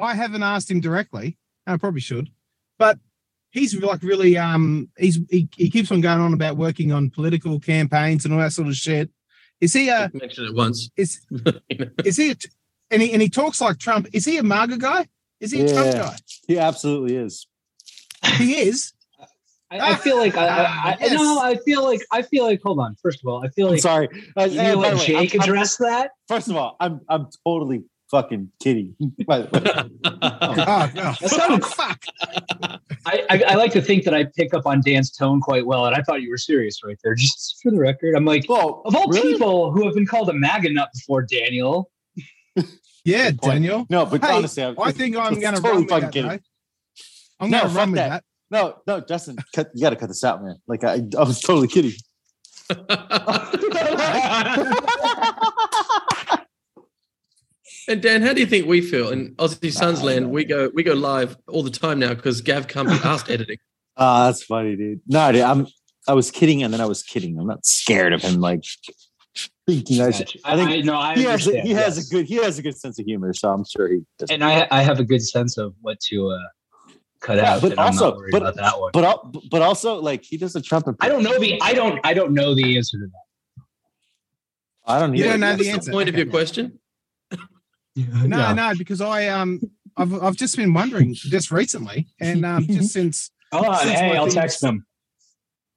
I haven't asked him directly. I probably should, but he's like really um he's he, he keeps on going on about working on political campaigns and all that sort of shit. Is he a mentioned it once. is is he a, and he and he talks like Trump? Is he a MAGA guy? Is he a Trump Yeah. guy? He absolutely is. He is. I, I feel like I, I, I Yes. no, I feel like I feel like hold on. First of all, I feel I'm like sorry. Uh, you hey, need to by let the way, Jake I'm- I'm- address that. First of all, I'm I'm totally fucking kitty. By the way. Oh, oh. That sounded- fuck. I, I, I like to think that I pick up on Dan's tone quite well, and I thought you were serious right there. Just for the record, I'm like, well, of all really? people who have been called a MAGA nut before, Daniel. Yeah, Daniel. No, but Hey, honestly, I'm, I think I'm going to totally run with fucking that. kidding. though. I'm No, going to run with that. that. No, no, Justin, cut, you got to cut this out, man. Like I, I was totally kidding. And Dan, how do you think we feel in Aussie Suns land? We go we go live all the time now because Gav can't be asked editing. Ah, that's funny, dude. No, dude, I'm. I was kidding, and then I was kidding. I'm not scared of him. Like thinking I should. I think no, I he has. A, understand, he has yes. a good. He has a good sense of humor, so I'm sure he. Does. and I I have a good sense of what to uh, cut Yeah, out. but and I'm also- not but- about that one. But but also like he does a Trump. I don't know the I don't I don't know the answer to that. I don't. You either. don't know the What's answer. the point of your question? No, no, because I um I've I've just been wondering just recently, and um just since Oh Since hey, I'll thing text them.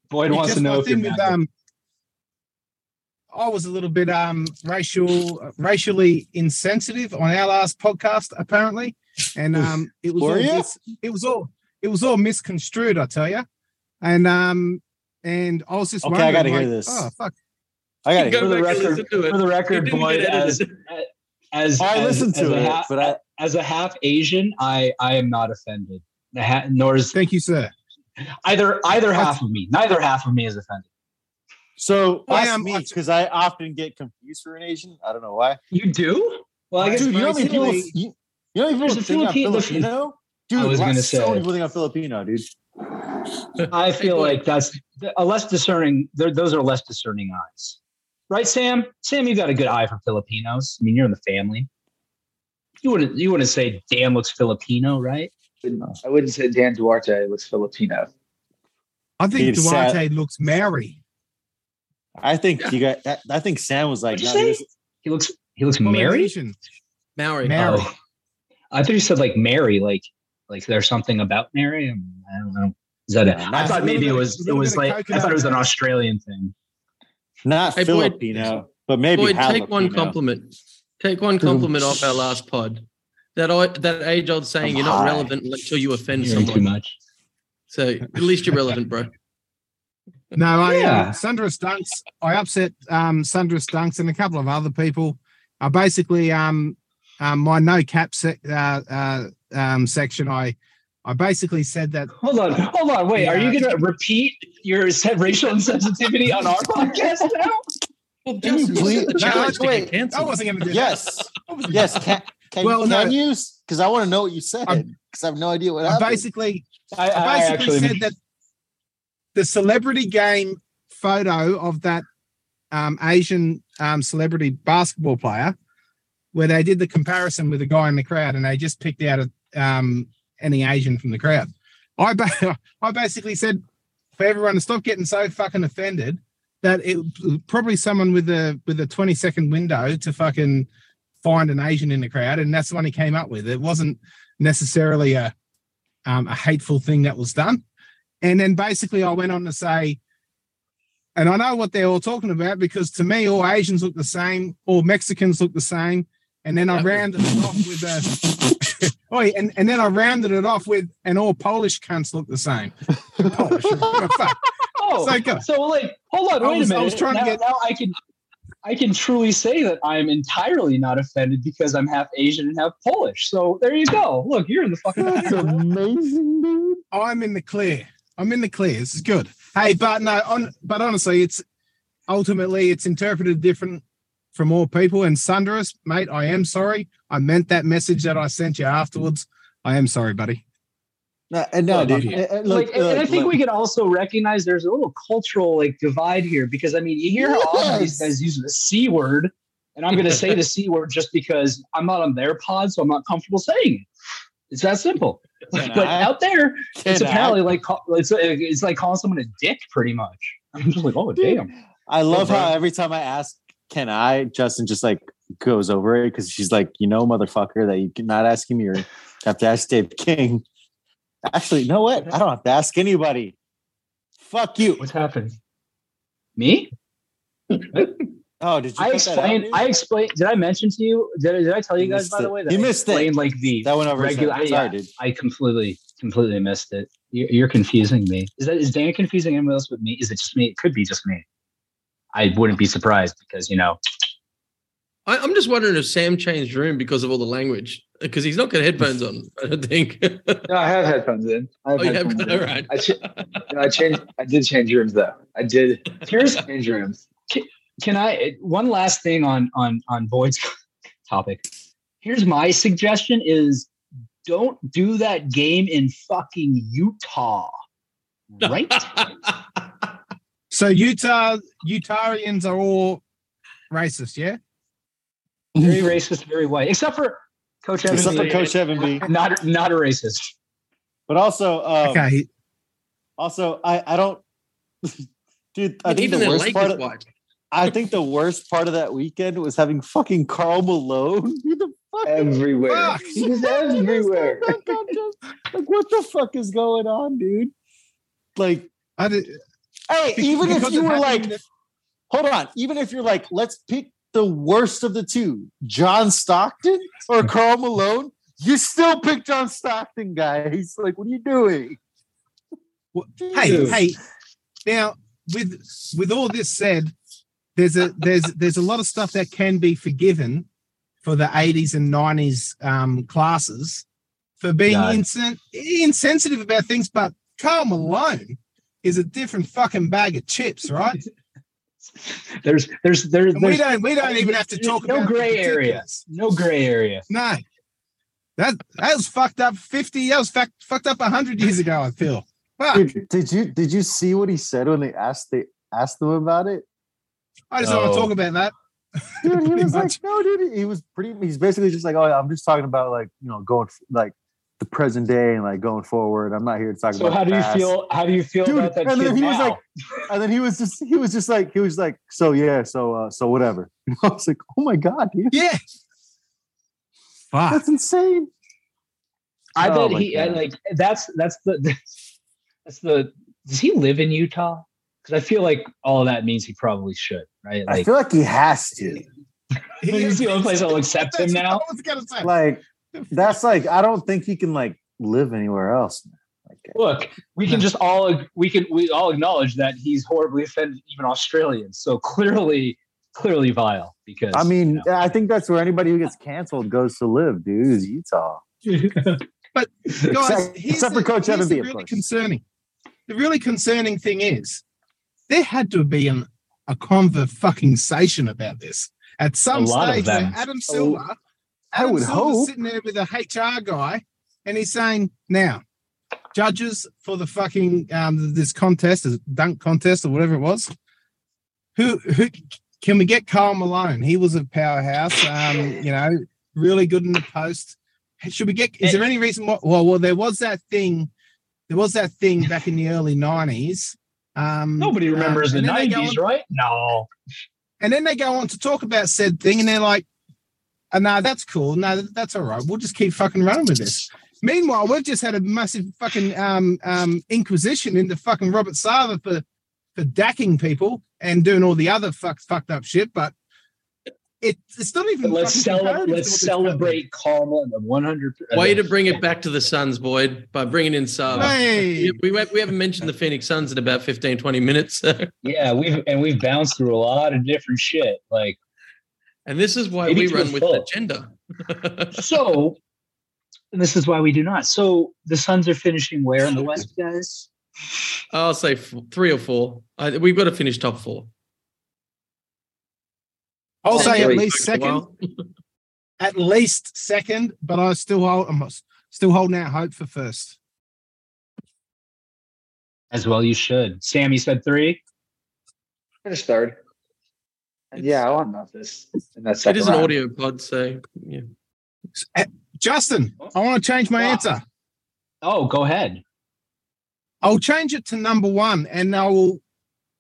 Boyd wants to know if you're with, um I was a little bit um racial racially insensitive on our last podcast apparently, and um it was all mis- it was all it was all misconstrued, I tell you, and um and I was just wondering. Okay, I gotta hear this. Oh fuck! I got Go to. For the record- to it. For the It record, didn't Boyd, as edited. as I as, listened as to a it, half, but I. as a half Asian, I I am not offended. Ha- Nor is Thank you, sir. either either half of me. Neither half of me is offended. So I I am- am me because I often get confused for an Asian. I don't know why. You do? Well, I guess Dude, you know how many people? You, you know how There's people a think I'm Filipino- Filipino? Dude, I was gonna so say. many people think I'm Filipino, dude. I feel like that's a less discerning. Those are less discerning eyes, right, Sam? Sam, you got a good eye for Filipinos. I mean, you're in the family. You wouldn't you wouldn't say Dan looks Filipino, right? I wouldn't say Dan Duarte looks Filipino. I think It's sad. Duarte looks Maori. I think you got. I- I think Sam was like, "No, say? this- He looks he looks married. Polynesian. Maori. Maori. Oh. I thought you said like Mary, like like there's something about Mary. I, mean, I don't know. Is that? Yeah, A, I nice. thought A little maybe it was it was like I thought it was an. Australian thing. Not Hey, Boyd- but maybe Boyd, take one compliment. Take one compliment off our last pod. That that age old saying I'm you're not high. relevant until you offend Hearing too someone. much. So at least you're relevant, bro. No, I Yeah. uh, Sundra Stunks. I upset um, Sundra Stunks and a couple of other people. I basically um, um my no cap sec, uh, uh, um, section. I I basically said that Hold on, hold on, wait. Are you going to repeat your said racial insensitivity on our podcast now? Well, Can you please- what's the No, to wait. get canceled? I wasn't going to do Yes, that. I wasn't- yes. Can can, Well, can no. you? Because I want to know what you said. Because I have no idea what I happened. basically I, I I basically actually said that the celebrity game photo of that um, Asian um, celebrity basketball player, where they did the comparison with a guy in the crowd, and they just picked out a, um, any Asian from the crowd. I ba- I basically said for everyone to stop getting so fucking offended that it probably someone with a with a twenty second window to fucking find an Asian in the crowd, and that's the one he came up with. It wasn't necessarily a um, a hateful thing that was done. And then basically, I went on to say, and I know what they're all talking about because to me, all Asians look the same, all Mexicans look the same. And then I rounded it off with a, oh, and, and then I rounded it off with, and all Polish cunts look the same. Polish. Oh, So go. so like, hold on, wait was- a I minute. was trying to get- now I can, I can truly say that I'm entirely not offended because I'm half Asian and half Polish. So there you go. Look, you're in the fucking. That's amazing, dude. I'm in the clear. I'm in the clear. This is good. Hey, but no, on but honestly, it's ultimately it's interpreted different from all people. And Sunderous, mate, I am sorry. I meant that message that I sent you afterwards. I am sorry, buddy. No, and no, Well, dude. yeah. uh, uh, like, look, and and I think look. we can also recognize there's a little cultural like divide here because I mean you hear how often these guys use the c word, and I'm going to say the c word just because I'm not on their pod, so I'm not comfortable saying it. It's that simple. Can but I? out there, it's Can I? apparently like it's it's like calling someone a dick, pretty much. I'm just like, oh Dude. damn. I love bro. how every time I ask, "Can I?" Justin just like goes over it because she's like, "You know, motherfucker, that you cannot ask him. You have to ask Dave King." Actually, you know what? I don't have to ask anybody. Fuck you. What's happened? Me? Oh, did you? I explained. I explained. Did I mention to you? Did, I- did I tell you You guys by the way that You I missed it. explained like the that went over. regular- Regular, Sorry, dude. I completely, completely missed it. You're, you're confusing me. Is that is Dan confusing anyone else but me? Is it just me? It could be just me. I wouldn't be surprised because you know. I, I'm just wondering if Sam changed room because of all the language because he's not got headphones on. I don't think. No, I have headphones in. I have oh, you have in. right. I, ch- no, I changed. I did change rooms though. I did Here's change rooms. can I eh, one last thing on on on Boyd's topic. Here's my suggestion: is don't do that game in fucking Utah, right? So Utah Utahrians are all racist, yeah? very racist, very white, except for Coach Evans. Except for Coach Evan B. Not not a racist. But also, um, Okay. also, I I don't, dude. I think the the worst part. Of, white. I think the worst part of that weekend was having fucking Karl Malone. Who the? Everywhere. Fuck. He was everywhere. like, what the fuck is going on, dude? Like, I did, hey, even if you were like, hold on, even if you're like, let's pick the worst of the two, John Stockton or Karl Malone, you still pick John Stockton, guys. Like, what are you doing? Well, hey, hey. Now, with with all this said, there's a there's there's a lot of stuff that can be forgiven for the 80s and 90s um, classes for being insen- insensitive about things, but Karl Malone is a different fucking bag of chips, right? There's there's there's, And we don't we don't even have to talk no about the gray area. particulars. No gray area. No. That that was fucked up 50, that was fuck, fucked up 100 years ago, I feel. Fuck. Dude, did you did you see what he said when they asked they asked them about it? I just don't want Oh. to talk about that. Dude, he Pretty was like, no, dude. He was pretty. He's basically just like, oh, I'm just talking about like you know going like the present day and like going forward. I'm not here to talk So about. So how the do you feel? How do you feel Dude, about that and then he was like- And then he was just he was just like he was like, so yeah, so uh, so whatever. I was like, oh my god, dude, Yeah. Fuck. that's insane. I Oh bet he I, God. like that's that's the that's the. Does he live in Utah? Because I feel like all of that means he probably should, right? I feel like he has to. He's the only place I'll accept him now. I was gonna say. Like that's like I don't think he can like live anywhere else. man. Like, Look, we can just all we can we all acknowledge that he's horribly offended even Australians. So clearly, clearly vile. Because I mean, you I think that's where anybody who gets canceled goes to live, dude. Is Utah. But guys, Except- here's except for the- Coach Evan the really course. concerning. The really concerning thing is there had to be an, a fucking conversation about this at some A lot of stage them. Adam Silver, I Adam would Silver's hope. sitting there with a HR guy, and he's saying, "Now, judges for the fucking um, this contest, this dunk contest or whatever it was, who who can we get Karl Malone? He was a powerhouse, um, you know, really good in the post. Should we get? Is there any reason why? Well, well, there was that thing. There was that thing back in the early nineties. Um, Nobody um, remembers and the then nineties, right? No. and then they go on to talk about said thing, and they're like, oh, "No, that's cool. No, that's all right. We'll just keep fucking running with this." Meanwhile, we've just had a massive fucking um, um, inquisition into fucking Robert Sarver for for dacking people and doing all the other fuck, fucked up shit. But it, it's not even. But let's fucking celebrate. comparative Let's celebrate Carmel and the one hundred. Way to bring it back to the Suns, Boyd, by bringing in Sarver. Hey, We, we, we haven't mentioned the Phoenix Suns in about 15, 20 minutes. Yeah, we've and we've bounced through a lot of different shit. Like and this is why Maybe we run with fault. agenda. so, and this is why we do not. So the Suns are finishing where in the West, guys? I'll say three or four. I, we've got to finish top four. I'll say at least second. At least second, but I still hold. I'm still holding out hope for first. As well, you should. Sam, you said three. Finish third. And It's- yeah, I want Memphis in that It second is an round. audio pod, so yeah. Justin, I want to change my Wow. answer. Oh, go ahead. I'll change it to number one and I will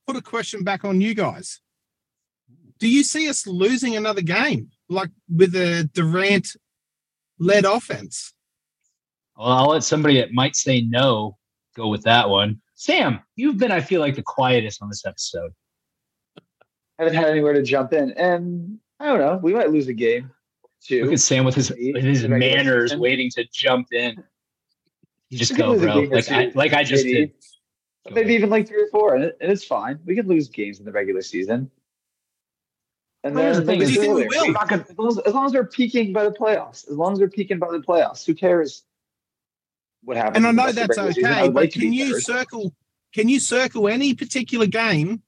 put a question back on you guys. Do you see us losing another game like with a Durant led offense? Well, I'll let somebody that might say no go with that one. Sam, you've been, I feel like, the quietest on this episode. Haven't had anywhere to jump in. And I don't know, we might lose a game too. Look at Sam with his with his manners, season. waiting to jump in. You just We go, bro. Like I, like I just maybe. did. Maybe even like three or four, and, it, and it's fine. We could lose games in the regular season. And then, the thing, is said you think we will? gonna- as, long as, as long as we're peaking by the playoffs, as long as we're peaking by the playoffs, who cares what happens? And I know rest of the that's regular season? I okay, would like but can you third. circle can you circle any particular game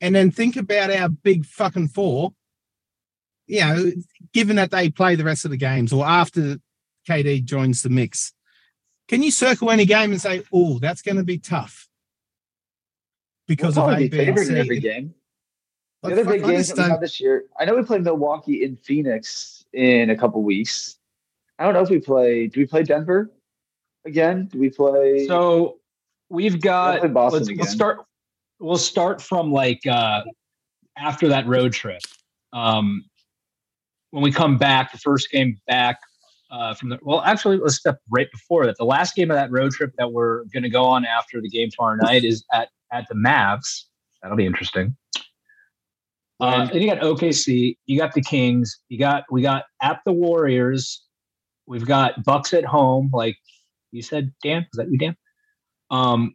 and then think about our big fucking four? You know, given that they play the rest of the games or after KD joins the mix. Can you circle any game and say, oh, that's going to be tough? Because we'll of probably A, be B, and C? every game. Like, the other big games that we have this year. I know we play Milwaukee in Phoenix in a couple weeks. I don't know if we play. Do we play Denver again? Do we play? So we've got play Boston let's, again. let's start we'll start from like uh after that road trip. Um when we come back, the first game back uh from the well actually let's step right before that. The last game of that road trip that we're gonna go on after the game tomorrow night is at at the Mavs. That'll be interesting. Uh, then you got OKC, you got the Kings, you got we got at the Warriors, we've got Bucks at home, like you said, Dan. Was that you, Dan? Um,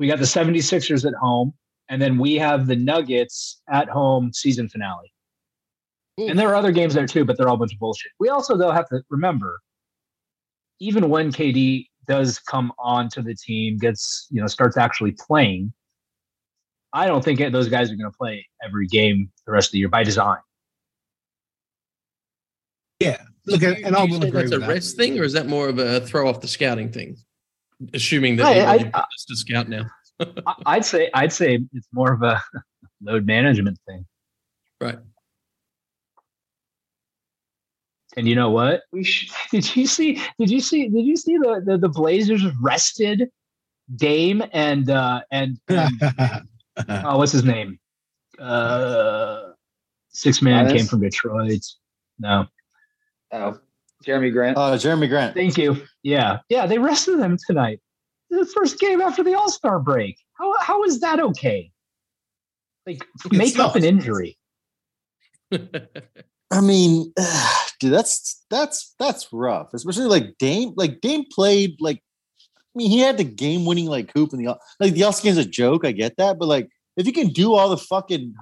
we got the 76ers at home, and then we have the Nuggets at home season finale. And there are other games there too, but they're all a bunch of bullshit. We also though have to remember, even when KD does come onto the team, gets you know starts actually playing, I don't think those guys are going to play every game the rest of the year by design. Yeah, look, and and I Do you will say agree that's with a that. rest thing, or is that more of a throw off the scouting thing? Assuming that I- you've I- already this to scout now. I- I'd say I'd say it's more of a load management thing. Right. And you know what? we should. Did you see? Did you see? Did you see the the, the Blazers rested Dame and uh and, and oh what's his name? Uh, six man Giannis? came from Detroit. No, Oh, Jerami Grant. Uh, Jerami Grant. thank you. Yeah, yeah, they rested him tonight. The first game after the All Star break. How how is that okay? Like make up an injury. I mean, dude, that's that's that's rough. Especially like Dame. Like Dame played like. I mean, he had the game-winning like hoop in the like the All-Star game's a joke. I get that, but like if you can do all the fucking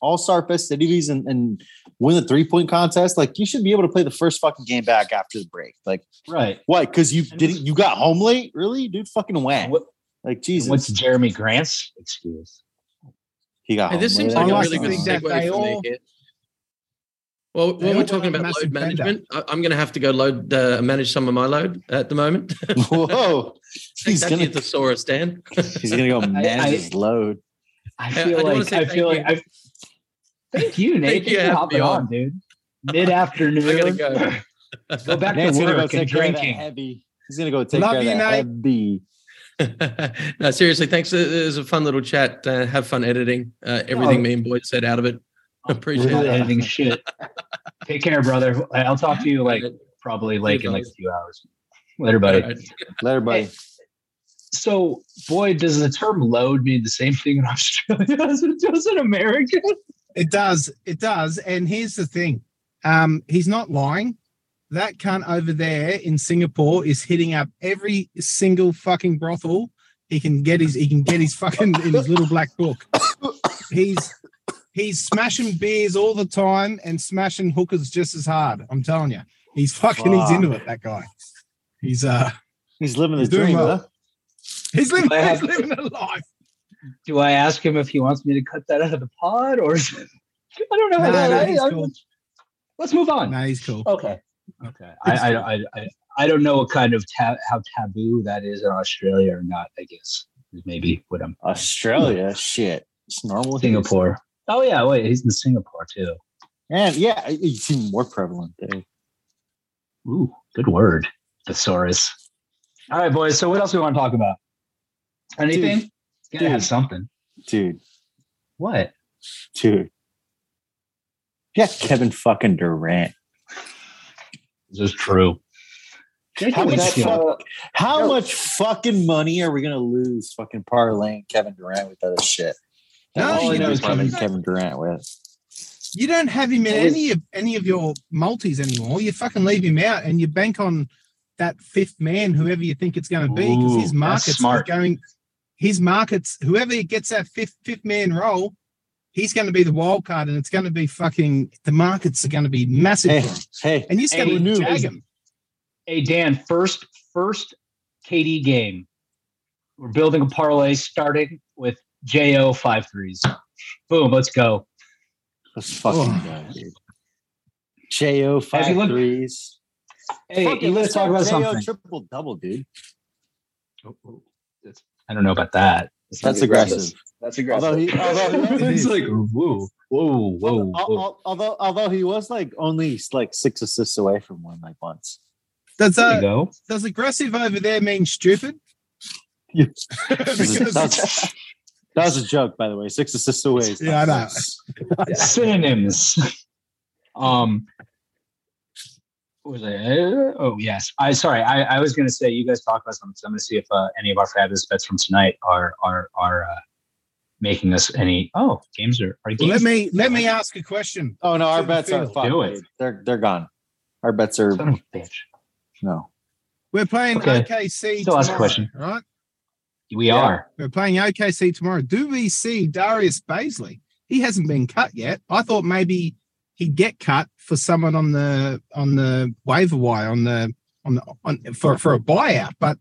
All-Star festivities and, and win the three-point contest, like you should be able to play the first fucking game back after the break. Like Right. why? Because you didn't. You got home late, really, dude. Fucking whack. What, Like Jesus, what's Jerami Grant's excuse? he got. Hey, this home seems late. like a really good segue they for me. Well, they when we're talking about load management, I, I'm going to have to go load uh, manage some of my load at the moment. Whoa, he's gonna to the thesaurus, Dan. he's gonna go manage I- his load. I I- feel I do wanna like I feel like I. Thank you, Nate. Thank Thank you you for for hopping on, on. dude. Mid afternoon. I gotta go. Go back Nate's to gonna go work and care of that drinking. heavy. He's gonna go take Love care you, of that Nate. heavy. no, seriously, thanks. It was a fun little chat. Uh, have fun editing uh, everything Oh. me and Boyd said out of it. Appreciate Really it. editing shit. Take care, brother. I'll talk to you like probably like in like a few hours. Later, buddy. All right. Let everybody. Hey, So, boy, does the term load mean the same thing in Australia as it does in America? It does. It does. And here's the thing. Um, he's not lying. That cunt over there in Singapore is hitting up every single fucking brothel he can get his he can get his fucking in his little black book. He's he's smashing beers all the time and smashing hookers just as hard. I'm telling you. He's fucking he's into it, that guy. He's uh He's living the He's doing dream, well. huh? he's living, I he's living a life. Do I ask him if he wants me to cut that out of the pod or is it, I don't know. No, no, I- he's I- cool. Let's move on. No, he's cool. Okay. Okay. I, I, I, I, I don't know what kind of ta- how taboo that is in Australia or not. I guess is maybe what I'm Australia, shit, it's normal. here. Singapore. Oh yeah, wait, he's in Singapore too. and yeah, it's even more prevalent there. Ooh, good word, thesaurus. All right, boys. So what else do we want to talk about? Anything? Gotta dude. have something. Dude, What? dude. Yeah, Kevin fucking Durant. This is true. How much, fuck, uh, how no. much fucking money are we gonna lose fucking parlaying Kevin Durant with other shit? No, All I you know know, Kevin, Kevin- Kevin Durant with. You don't have him in was- any of any of your multis anymore. You fucking leave him out and you bank on that fifth man, whoever you think it's going to be, because his markets are smart. going. His markets, whoever gets that fifth fifth man role, he's going to be the wild card, and it's going to be fucking. The markets are going to be massive, Hey, hey, and you just got Hey, to knew? jag him. Hey Dan, first first KD game. We're building a parlay starting with Jo five threes. Boom, let's go. let's fucking Oh. go, dude. Jo Have five you looked- threes. Hey, Fuck it, you let's talk about Jo something. triple double, dude. Oh, oh, I don't know about that. That's aggressive. That's aggressive. Although he, although, It it's like whoa, whoa, whoa, al- whoa. although, although he was like only like six assists away from one like once. Does There you uh, go. does aggressive over there mean stupid? Yeah. Because- That's- that was a joke, by the way. Six assists away. Yeah, I know. Synonyms. um, what was I? uh, Oh yes. I sorry. I, I was going to say you guys talk about something. So I'm going to see if uh, any of our fabulous bets from tonight are are are uh, making us any. Oh, games are are Well, games. let me let me ask a question. Oh no, our bets are field. fucked. Do it. They're they're gone. Our bets are Son of a bitch. no. We're playing Okay. OKC Still ask a question. right? We Yeah. are. We're playing OKC tomorrow. Do we see Darius Bazley? He hasn't been cut yet. I thought maybe he'd get cut for someone on the on the waiver wire on the on the on for for a buyout, but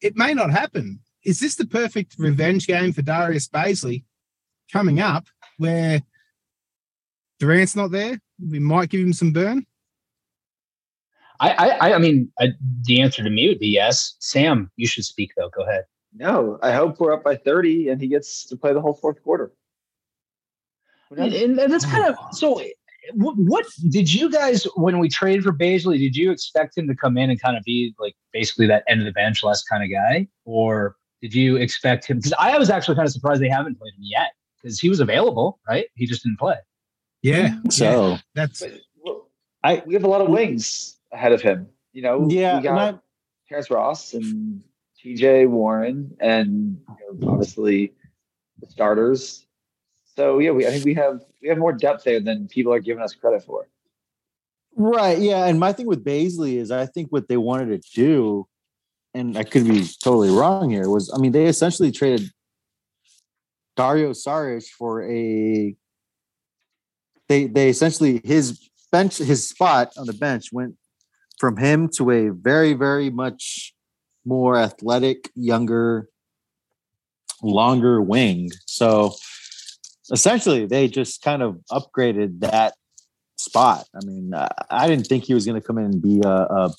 it may not happen. Is this the perfect revenge game for Darius Bazley coming up, where Durant's not there? We might give him some burn. I I I mean I, the answer to me would be yes. Sam, you should speak though. Go ahead. no, I hope we're up by 30 and he gets to play the whole fourth quarter. And, and that's kind of so. What, what did you guys when we traded for Bazley? Did you expect him to come in and kind of be like basically that end of the bench less kind of guy, or did you expect him? Because I was actually kind of surprised they haven't played him yet because he was available, right? He just didn't play. Yeah, So yeah, that's But, I- we have a lot of wings ahead of him. You know, yeah, we got I- Terrence Ross and TJ Warren and you know, obviously the starters. So yeah, we I think we have we have more depth there than people are giving us credit for. Right. Yeah. And my thing with Bazley is I think what they wanted to do, and I could be totally wrong here, was I mean, they essentially traded Dario Saric for a they they essentially his bench his spot on the bench went from him to a very, very much more athletic, younger, longer wing. So essentially they just kind of upgraded that spot. I mean, uh, I didn't think he was going to come in and be a, a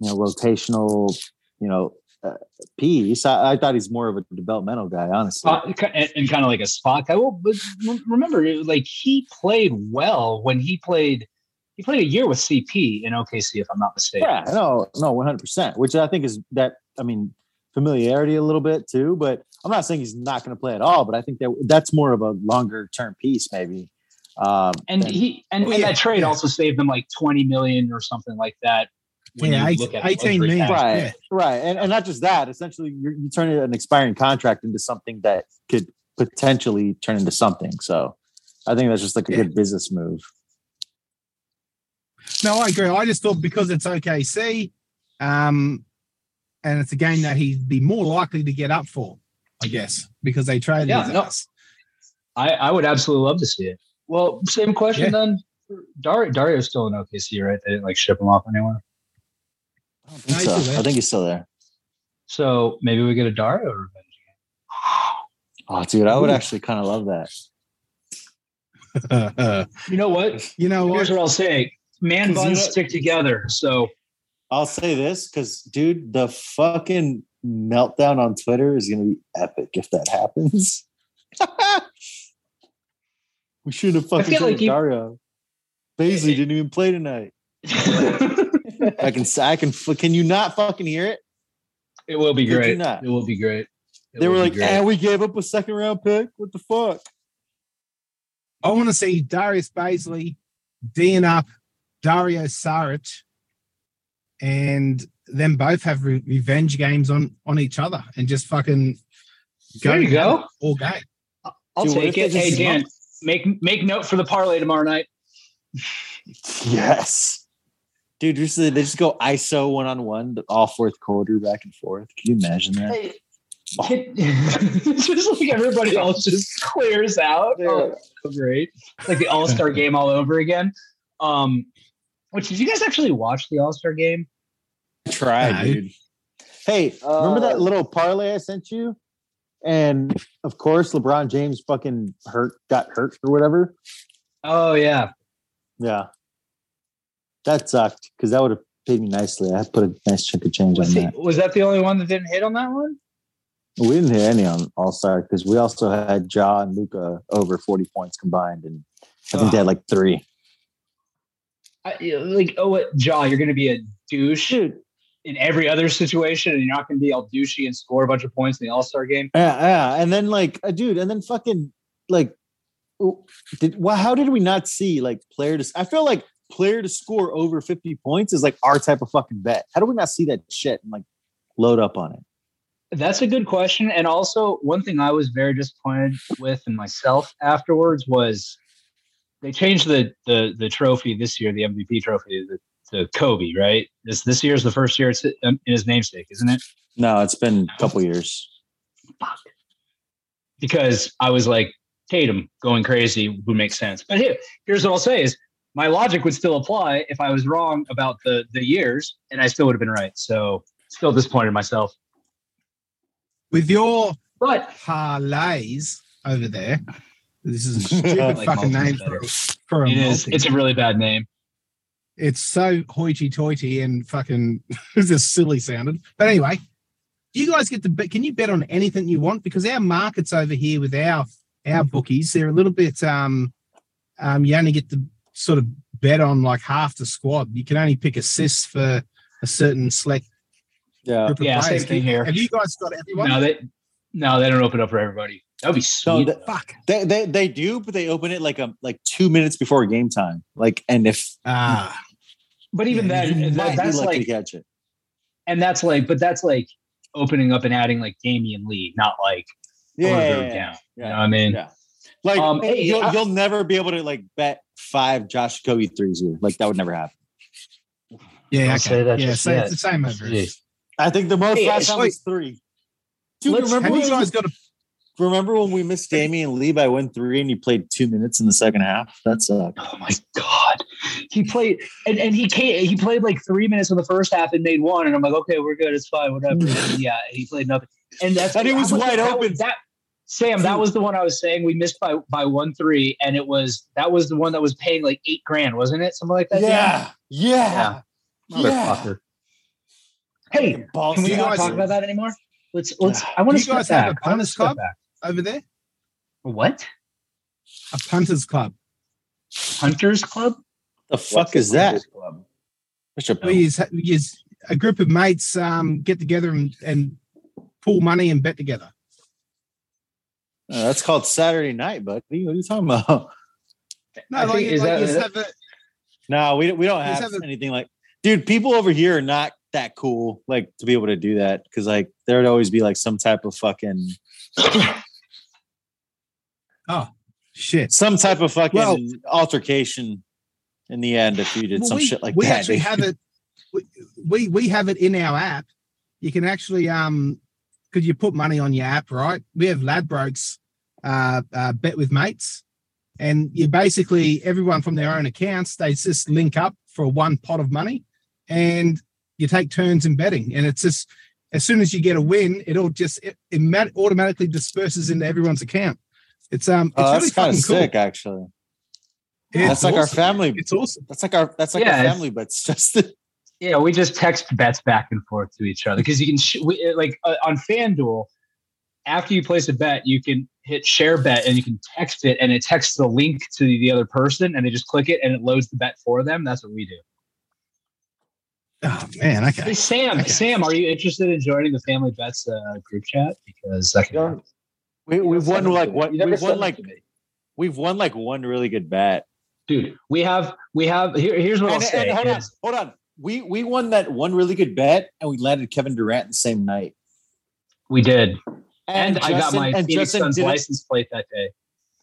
you know rotational, you know, uh, piece. I, I thought he's more of a developmental guy, honestly. Uh, and, and kind of like a spot guy. Well, but remember, like he played well when he played. He played a year with CP in OKC, if I'm not mistaken. yeah, no, no, one hundred percent. Which I think is that. I mean, familiarity a little bit too. But I'm not saying he's not going to play at all. But I think that that's more of a longer term piece, maybe. Um, And than- he and, Oh, and yeah, that trade yeah. also saved them like 20 million or something like that. when yeah, you eight- look at 18 luxury million. right Yeah. right and, and not just that essentially you're, you turn an expiring contract into something that could potentially turn into something so i think that's just like a Yeah. good business move No, I agree. I just thought because it's OKC, um, and it's a game that he'd be more likely to get up for, I guess, because they traded Yeah, his no. ass. I, I would absolutely love to see it. Well, same question Yeah. then. Dario Dario's still in OKC, right? They didn't like ship him off anywhere. I, don't think he's so. still there. Eh? I think he's still there So maybe we get a Dario revenge. oh dude i would Ooh. actually kind of love that You know what? you know what? Here's what I'll say: man Because buns stick together. So I'll say this because, dude, the fucking meltdown on Twitter is going to be epic if that happens. we should have fucking feel like like you- Dario. Bazley didn't even play tonight. I can, I can, can you not fucking hear it? it will be great. not? It will be great. It They were like, great. and we gave up a second round pick. What the fuck? I want to see Darius Bazley, Dean up, Dario Saric, and them both have re- revenge games on on each other and just fucking There you go. all game. I'll Dude, take it. Hey just Dan, smoke? make make note for the parlay tomorrow night. Yes. Dude, just, they just go ISO one on one, all fourth quarter back and forth. Can you imagine that? Hey, can- it's just like everybody else just clears out. Oh, so great. Like the All Star game all over again. Um, which did you guys actually watch the All Star game? Try, No. dude. Hey, remember that Uh, little parlay I sent you? And of course, LeBron James fucking hurt, got hurt or whatever. Oh yeah. Yeah. That sucked because that would have paid me nicely. I put a nice chunk of change on Was, he, that. was that the only one that didn't hit on that one? We didn't hit any on All Star because we also had Ja and Luka over 40 points combined. And I think they had like three. I, like, oh, what, Ja, you're going to be a douche Dude, in every other situation, and you're not going to be all douchey and score a bunch of points in the All Star game. Yeah, yeah. And then like, uh, dude, and then fucking like, did well, how did we not see like player to? I feel like player to score over fifty points is like our type of fucking bet. How do we not see that shit and like load up on it? That's a good question. And also, one thing I was very disappointed with and myself afterwards was they changed the the the trophy this year, the MVP trophy, to, to Kobe. Right? This this year is the first year it's um, in his namesake, isn't it? No, it's been a couple years. Fuck. Because I was like Tatum going crazy would make sense. But here, here's what I'll say: is my logic would still apply if I was wrong about the the years, and I still would have been right. So still disappointed in myself. With your But parlays over there, this is a stupid like fucking multi's name for, better. for a it is multi. it's a really bad name. It's so hoity-toity and fucking just silly sounding. But anyway, do you guys get to bet. Can you bet on anything you want? Because our markets over here with our our bookies, they're a little bit. Um, um, you only get to sort of bet on like half the squad. You can only pick assists for a certain select Yeah. group of Yeah, same thing here. Have you guys got everyone? No, they no, they don't open up for everybody. That would be No, sweet. that- Fuck. They, they they do, but they open it like a like two minutes before game time. Like, and if Ah, but even Yeah, then, that, might be that's to like, catch it. and that's like, but that's like opening up and adding like Damion Lee, not like Yeah, further yeah, down. yeah, You know what I mean? yeah. Like Um, hey, you'll, I- you'll never be able to like bet five Josh Kobe threes here. Like that would never happen. yeah, Don't okay. say that yeah, just it's the same over. I think the most Hey, last time was three. Dude, remember Have you when, guys got a remember when we missed Damion Lee by one three and he played two minutes in the second half? That's sucked. Oh my god, he played and, and he came, he played like three minutes in the first half and made one, and I'm like, okay, we're good, it's fine, whatever. And yeah, he played nothing, and that's And it was that wide that open. that Sam, that was the one I was saying we missed by by one three, and it was that was the one that was paying like eight grand, wasn't it? Something like that. Dan? Yeah, yeah, yeah. Motherfucker. Hey, Ball can we not talk about that anymore? Let's let's. I want to you step guys back. I want to punters step back. Over there? What? A punters club. Hunters Club? The fuck is that? Such a We use, we use a group of mates um, get together and, and pool money and bet together. Uh, that's called Saturday night, buddy. What are you talking about? No, like, think- is like that- you is just that- a, No, we we don't Just have have a- anything like. Dude, people over here are not that cool, like to be able to do that because like there would always be like some type of fucking shit. some type of fucking Well- altercation in the end if you did Well, some we, shit like we that. actually have it. we- We we have it in our app. You can actually um, because you put money on your app, right? We have Ladbrokes, uh, uh, bet with mates, and you basically everyone from their own accounts they just link up for one pot of money, and you take turns in betting, and it's just as soon as you get a win, it all just it, it automatically disperses into everyone's account. It's um, it's Oh, really kind fucking of cool. sick, actually. Yeah, that's it's like our family. It's awesome. That's like our that's like Yeah, our family, but it's just Yeah, we just text bets back and forth to each other because you can sh- we, like uh, on FanDuel. After you place a bet, you can hit share bet and you can text it, and it texts the link to the other person, and they just click it and it loads the bet for them. That's what we do. Oh man, okay. Hey Sam, Okay. Sam, are you interested in joining the Family Bets uh, group chat? Because I can don't- We, we've won like one. We've won like we've won like one really good bet. dude. We have we have here, here's what And, I'll say. and hold on, hold on. We we won that one really good bet, and we landed Kevin Durant the same night. we did, and, I got my and Phoenix Justin Suns license plate that day.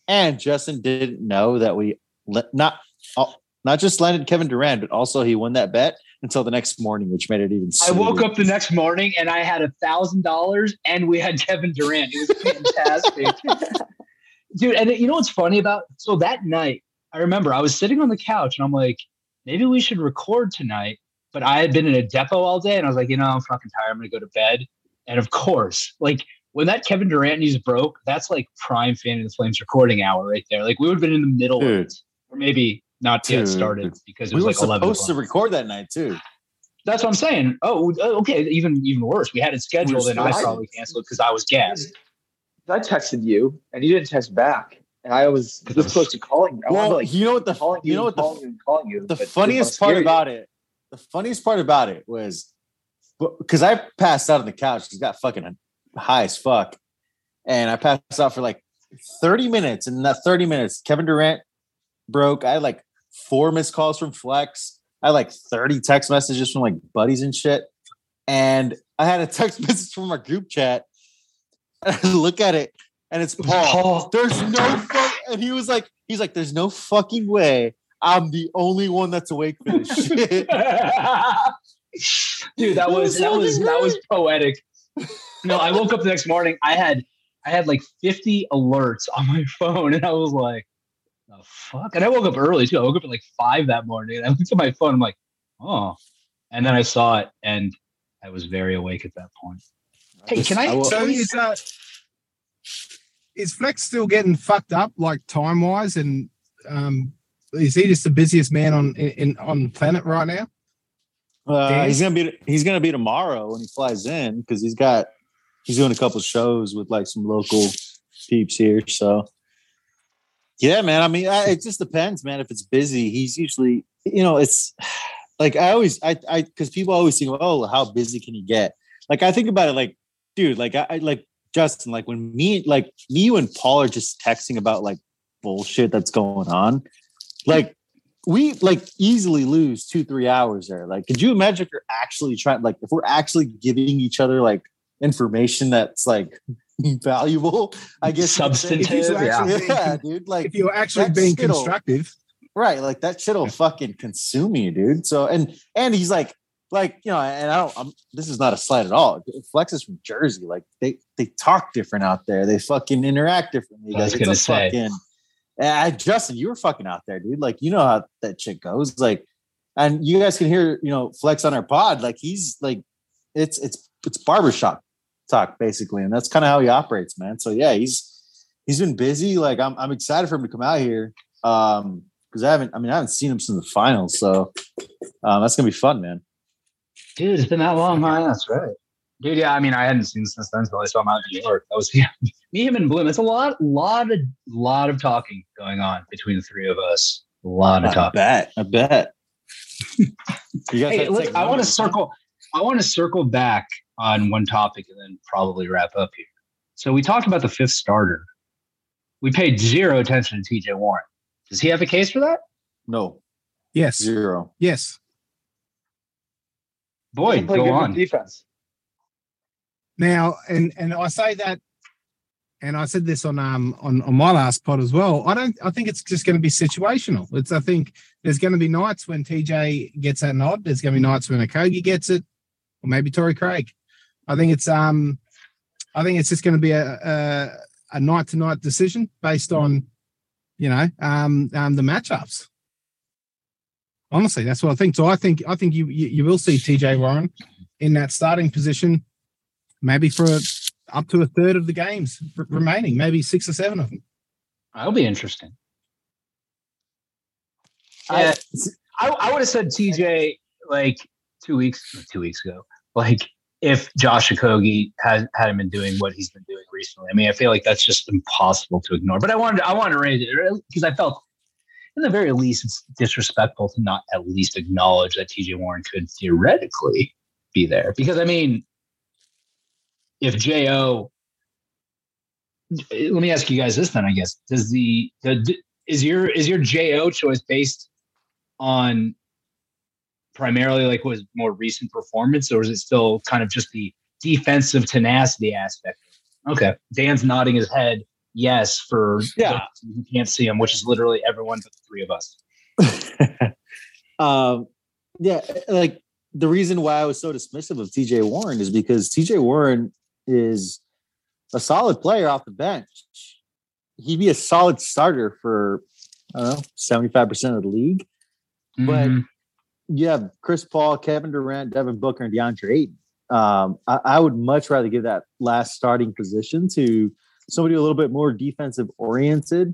And Justin didn't know that we not oh, not just landed Kevin Durant, but also he won that bet until the next morning, which made it even. I woke up the next morning and I had a thousand dollars, and we had Kevin Durant. It was fantastic, dude. And you know what's funny about so that night? I remember I was sitting on the couch and I'm like, maybe we should record tonight. But I had been in a depot all day, and I was like, you know, I'm fucking tired. I'm gonna go to bed. And of course, like when that Kevin Durant news broke, that's like prime fan of the Flames recording hour right there. Like we would have been in the middle of Dude. it, or maybe not yet Dude. started because it We was were like 11 supposed to record that night too. That's what I'm saying. Oh, uh, okay. Even even worse. We had it scheduled, and I probably canceled because I was gassed. I texted you and you didn't text back, and I was Because this close to calling. you. I wanted Well, to, like you know what the calling you, you know what the calling you, and calling you. the funniest part you. about it, the funniest part about it was because I passed out on the couch because got fucking high as fuck, and I passed out for like thirty minutes. And in that thirty minutes, Kevin Durant broke. I had like four missed calls from Flex. I had like thirty text messages from like buddies and shit, and I had a text message from our group chat. And I look at it, and it's Paul. Paul. There's no fuck, and he was like, he's like, there's no fucking way I'm the only one that's awake for this shit. Dude, that was that was that was poetic. No, I woke up the next morning. I had I had like 50 alerts on my phone, and I was like, "The fuck!" And I woke up early too. I woke up at like five that morning, and I looked at my phone. I'm like, "Oh," and then I saw it, and I was very awake at that point. Hey, can I? I will- So is uh, is Flex still getting fucked up like time wise, and um, is he just the busiest man on in, in on the planet right now? Uh, he's gonna be he's gonna be tomorrow when he flies in because he's got he's doing a couple shows with like some local peeps here. So yeah, man. I mean, I, it just depends, man. If it's busy, he's usually you know it's like I always I I because people always think, oh, how busy can he get? Like I think about it, like dude, like I, like Justin, like when me like me you and Paul are just texting about like bullshit that's going on, like we like easily lose two three hours there like could you imagine if you're actually trying like if we're actually giving each other like information that's like valuable i guess you. Substantive, If you yeah. yeah dude like If you're actually being constructive, right like that shit'll fucking consume you dude so and and he's like like you know and i don't I'm, this is not a slight at all flex is from jersey like they they talk different out there they fucking interact differently I was Like, it's a gonna say. fucking eh, and Justin, you were fucking out there, dude. Like, you know how that shit goes. Like, and you guys can hear, you know, Flex on our pod. Like, he's like, it's it's it's barbershop talk basically, and that's kind of how he operates, man. So yeah, he's he's been busy. Like, I'm I'm excited for him to come out here. Um, because I haven't, I mean, I haven't seen him since the finals, so um, that's gonna be fun, man. Dude, it's been that long, huh? That's right. Dude, yeah, I mean, I hadn't seen him since then, but I saw him out in New York. That was yeah, me, him, and Bloom. It's a lot, lot of, lot of talking going on between the three of us. A lot of talk. I talking. bet, I bet. you guys Hey, look, I want to circle. I want to circle back on one topic and then probably wrap up here. So we talked about the fifth starter. We paid zero attention to TJ Warren. Does he have a case for that? No, yes, zero. yes. Boy, Play go on. defense. Now, and and I say that, and I said this on um on, on my last pod as well. I don't. I think it's just going to be situational. It's. I think there's going to be nights when TJ gets that nod. There's going to be nights when Okogie gets it, or maybe Torrey Craig. I think it's um, I think it's just going to be a a, a night to night decision based on, you know, um, um the matchups. Honestly, that's what I think. So I think I think you you, you will see TJ Warren in that starting position maybe for up to a third of the games r- remaining, maybe six or seven of them. That'll be interesting. I- I, I would have said TJ like two weeks, two weeks ago, like if Josh Okogie had hadn't been doing what he's been doing recently. I mean, I feel like that's just impossible to ignore. But I wanted I wanted to raise it because I felt, in the very least, it's disrespectful to not at least acknowledge that T.J. Warren could theoretically be there. Because I mean, if Jo, let me ask you guys this then. I guess does the the is your is your Jo choice based on primarily like was more recent performance, or is it still kind of just the defensive tenacity aspect? Okay, Dan's nodding his head yes for Yeah. you can't see him, which is literally everyone but the three of us. um, yeah, like the reason why I was so dismissive of TJ Warren is because TJ Warren is a solid player off the bench. He'd be a solid starter for I don't know, 75% of the league. But Mhm. You have Chris Paul, Kevin Durant, Devin Booker, and DeAndre Ayton. Um, I, I would much rather give that last starting position to somebody a little bit more defensive oriented.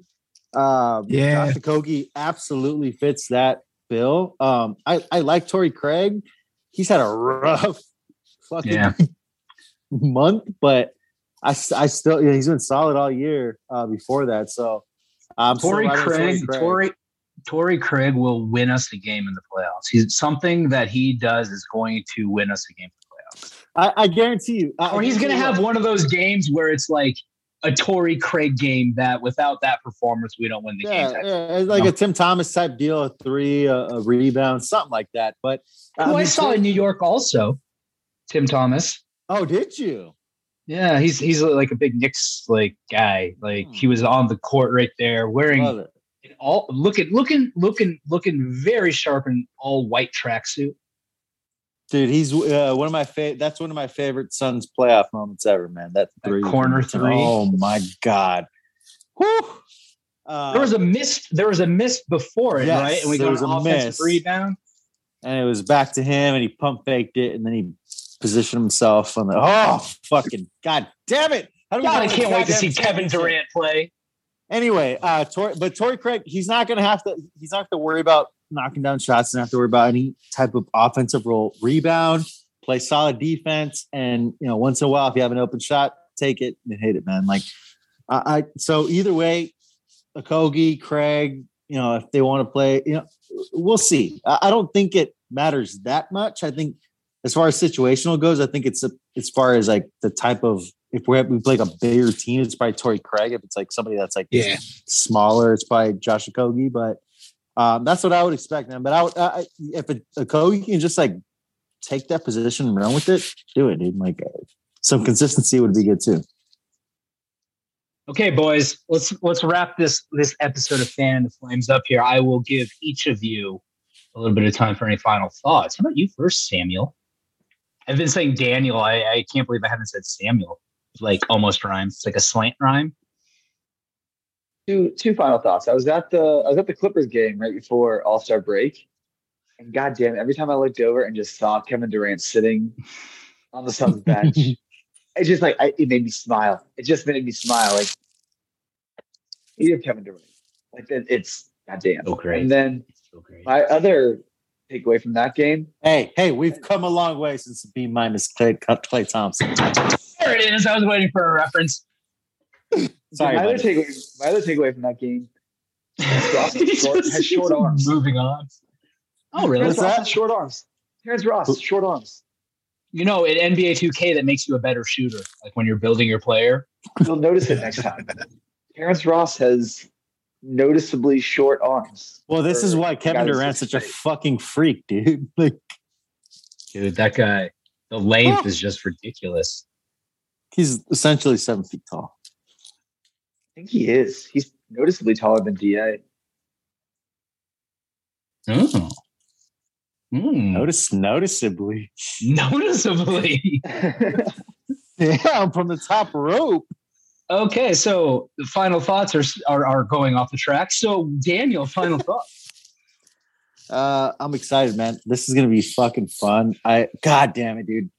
Um, Yeah. Josh absolutely fits that bill. Um, I, I like Torrey Craig. He's had a rough fucking Yeah. month, but I, I still yeah, he's been solid all year uh, before that. So I'm still Torrey riding Craig, Torrey, Torrey Craig will win us a game in the playoffs. He's something that he does is going to win us a game in the playoffs. I, I guarantee you. I- Or he's going to have one of those games where it's like a Torrey Craig game that without that performance, we don't win the Yeah, game. yeah, it's like No. a Tim Thomas type deal, a three, a, a rebound, something like that. But Who I saw in New York also, Tim Thomas. Oh, did you? Yeah, he's he's like a big Knicks like guy. Like hmm. he was on the court right there wearing An all looking looking looking looking very sharp in all white tracksuit. Dude, he's uh, one of my favorite. That's one of my favorite Suns playoff moments ever, man. That That three, corner three. Oh my god. Whew. Uh, There was a miss. There was a miss before it, Yes, right? And we got an a offensive miss. rebound. and it was back to him, and he pump faked it, and then he positioned himself on the. Oh, fucking god damn it! How do we God, I can't wait to see Kevin? Durant play. Anyway, uh, Tor- but Torrey Craig, he's not going to have to. He's not going to worry about knocking down shots. Doesn't have to worry about any type of offensive role. Rebound, play solid defense, and you know, once in a while, if you have an open shot, take it and hit it, man. Like, I, I so either way, Okogie, Craig, you know, if they want to play, you know, we'll see. I, I don't think it matters that much. I think as far as situational goes, I think it's a, as far as like the type of if we have, we play like a bigger team, it's probably Torrey Craig. If it's like somebody that's like Yeah. smaller, it's probably Josh Okogie. But um, that's what I would expect, man. But I would, I, if a, Okogie can just like take that position and run with it, do it, dude. Like uh, some consistency would be good too. Okay, boys, let's let's wrap this this episode of Fan and the Flames up here. I will give each of you a little bit of time for any final thoughts. How about you first, Samuel? I've been saying Daniel. I, I can't believe I haven't said Samuel. Like almost rhymes. It's like a slant rhyme. two two final thoughts. I was at the I was at the Clippers game right before All Star break, and goddamn, every time I looked over and just saw Kevin Durant sitting on the Suns bench, it just like I, it made me smile. It just made me smile. Like you have Kevin Durant, like it, it's goddamn. So great. And then So great. my other takeaway from that game, Hey, hey, we've come a long way since B minus Clay, Klay Thompson. There it is. I was waiting for a reference. Sorry, my other takeaway, my other takeaway from that game, Ross has short, has short arms. Moving on. Oh, really? Terrence What's Ross that? short arms. Terrence Ross, short arms. You know, in NBA 2K, that makes you a better shooter. Like when you're building your player. You'll notice it next time. Terrence Ross has noticeably short arms. Well, this is why Kevin Durant's such a fucking freak, dude. Like Dude, that guy, the length oh. is just ridiculous. He's essentially seven feet tall. I think he is. He's noticeably taller than Da. Oh. Hmm. Notice noticeably. Noticeably. Yeah, from the top rope. okay, so the final thoughts are, are are going off the track. So Daniel, final thoughts. Uh, I'm excited, man. This is gonna be fucking fun. I god damn it, dude.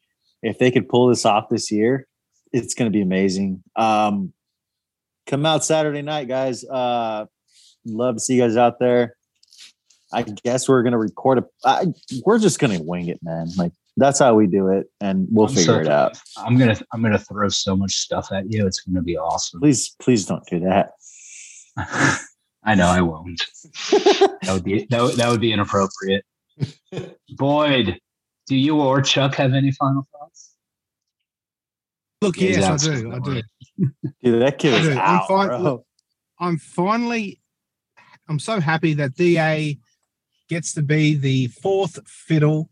If they could pull this off this year, it's gonna be amazing. Um come out Saturday night, guys. Uh love to see you guys out there. I guess we're gonna record a. I, we're just gonna wing it, man. Like that's how we do it, and we'll I'm figure so- it out. I'm gonna I'm gonna throw so much stuff at you. It's gonna be awesome. Please, please don't do that. I know I won't. That would be that would, that would be inappropriate. Boyd, do you or Chuck have any final thoughts? Look, Yeah, yes, I do. I do. it. Dude, that kid I is do. I'm out, fine- bro. look, I'm finally, I'm so happy that DA gets to be the fourth fiddle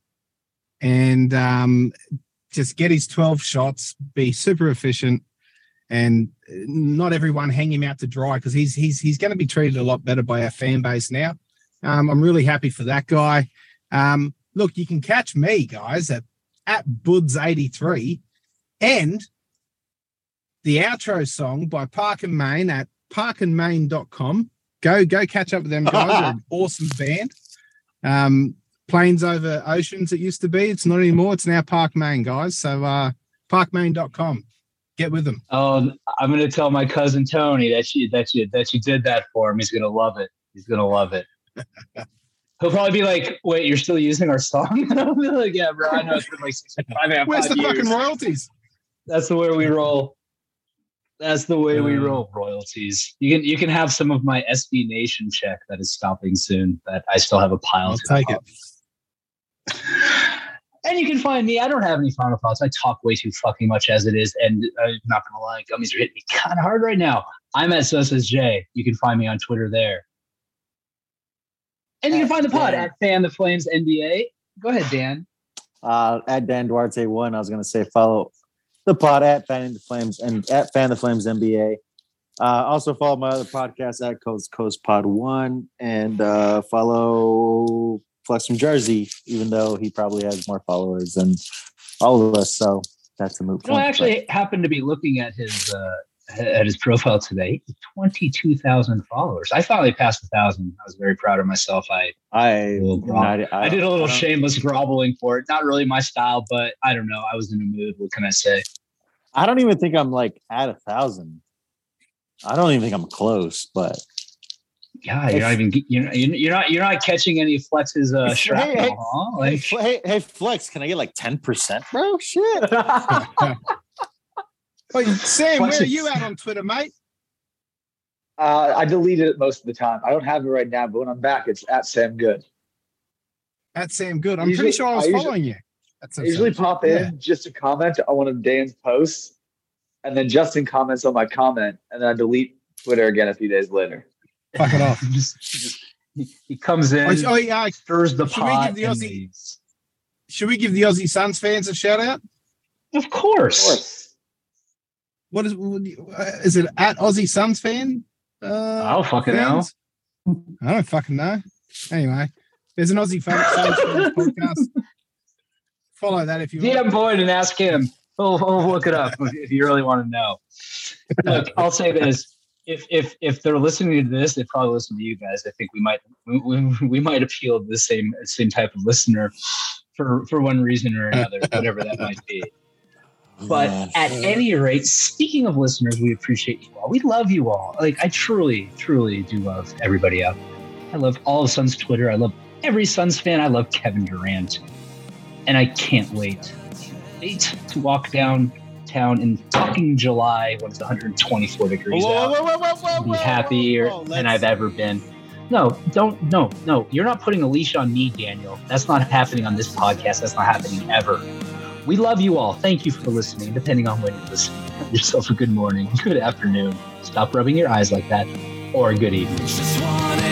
and um, just get his 12 shots, be super efficient, and not everyone hang him out to dry because he's he's he's going to be treated a lot better by our fan base now. Um, I'm really happy for that guy. Um, look, you can catch me, guys, at at Buds83 and the outro song by Park and Main at parkandmain.com. Go go catch up with them guys. They're an awesome band. Um, planes over oceans it used to be. It's not anymore. It's now Park Main, guys. So uh parkmain.com. Get with them. Oh, I'm gonna tell my cousin Tony that you that you that you did that for him. He's gonna love it. He's gonna love it. He'll probably be like, "Wait, you're still using our song?" And I'll be like, "Yeah, bro. I know it's been like six, five, a Where's half the years. fucking royalties? That's the way we roll. That's the way we Uh. roll. Royalties. You can you can have some of my SB Nation check that is stopping soon. That I still have a pile. I'll to take it. And you can find me. I don't have any final thoughts. I talk way too fucking much as it is, and I'm not gonna lie, gummies are hitting me kind of hard right now. I'm at Sosa's J. You can find me on Twitter there. And you can find the pod at Fan the Flames NBA. Go ahead, Dan. Uh, at Dan Duarte one, I was gonna say follow the pod at Fan the Flames and at Fan the Flames NBA. Uh, also follow my other podcast at Coast Coast Pod One and uh, follow Flex from Jersey, even though he probably has more followers than all of us. So that's a move. You know, I actually happened to be looking at his uh, at his profile today. Twenty two thousand followers. I finally passed a thousand. I was very proud of myself. I I Well, not- I did a little I shameless groveling for it. Not really my style, but I don't know. I was in a mood. What can I say? I don't even think I'm like at a thousand. I don't even think I'm close, but Yeah, you're not even you're not, you're not you're not catching any flexes uh shrapnel, hey, huh? Like hey, hey, Flex, can I get like ten percent, bro? Shit. Hey, Sam, where are you at on Twitter, mate? Uh, I deleted it most of the time. I don't have it right now, but when I'm back, it's at Sam Good. At Sam Good. I'm Usually- pretty sure I was I usually- following you. That's I usually pop in Yeah. just to comment on one of Dan's posts, and then Justin comments on my comment, and then I delete Twitter again a few days later. fuck it off. just, just he, he comes in, Oh, oh, yeah, stirs the should we pot. give the Aussie- should we give the Aussie Suns fans a shout out? Of course. Of course. What is uh, is it at Aussie Suns fan? Uh, I don't fucking know. I don't fucking know. Anyway, there's an Aussie fan, podcast. Follow that if you want. DM Boyd and ask him. He'll, he'll look it up if you really want to know. Look, I'll say this: if if if they're listening to this, they probably listen to you guys. I think we might we, we might appeal to the same same type of listener for for one reason or another, whatever that might be. But at any rate, speaking of listeners, we appreciate you all. We love you all. Like I truly, truly do love everybody out. there. I love all of Suns Twitter. I love every Suns fan. I love Kevin Durant, and I can't wait, wait to walk downtown in fucking July when it's 124 degrees whoa, out. And be happier than I've ever been. No, don't. No, no. You're not putting a leash on me, Daniel. That's not happening on this podcast. That's not happening ever. We love you all. Thank you for listening, depending on when you listen. Have yourself a good morning, good afternoon. Stop rubbing your eyes like that, or good evening.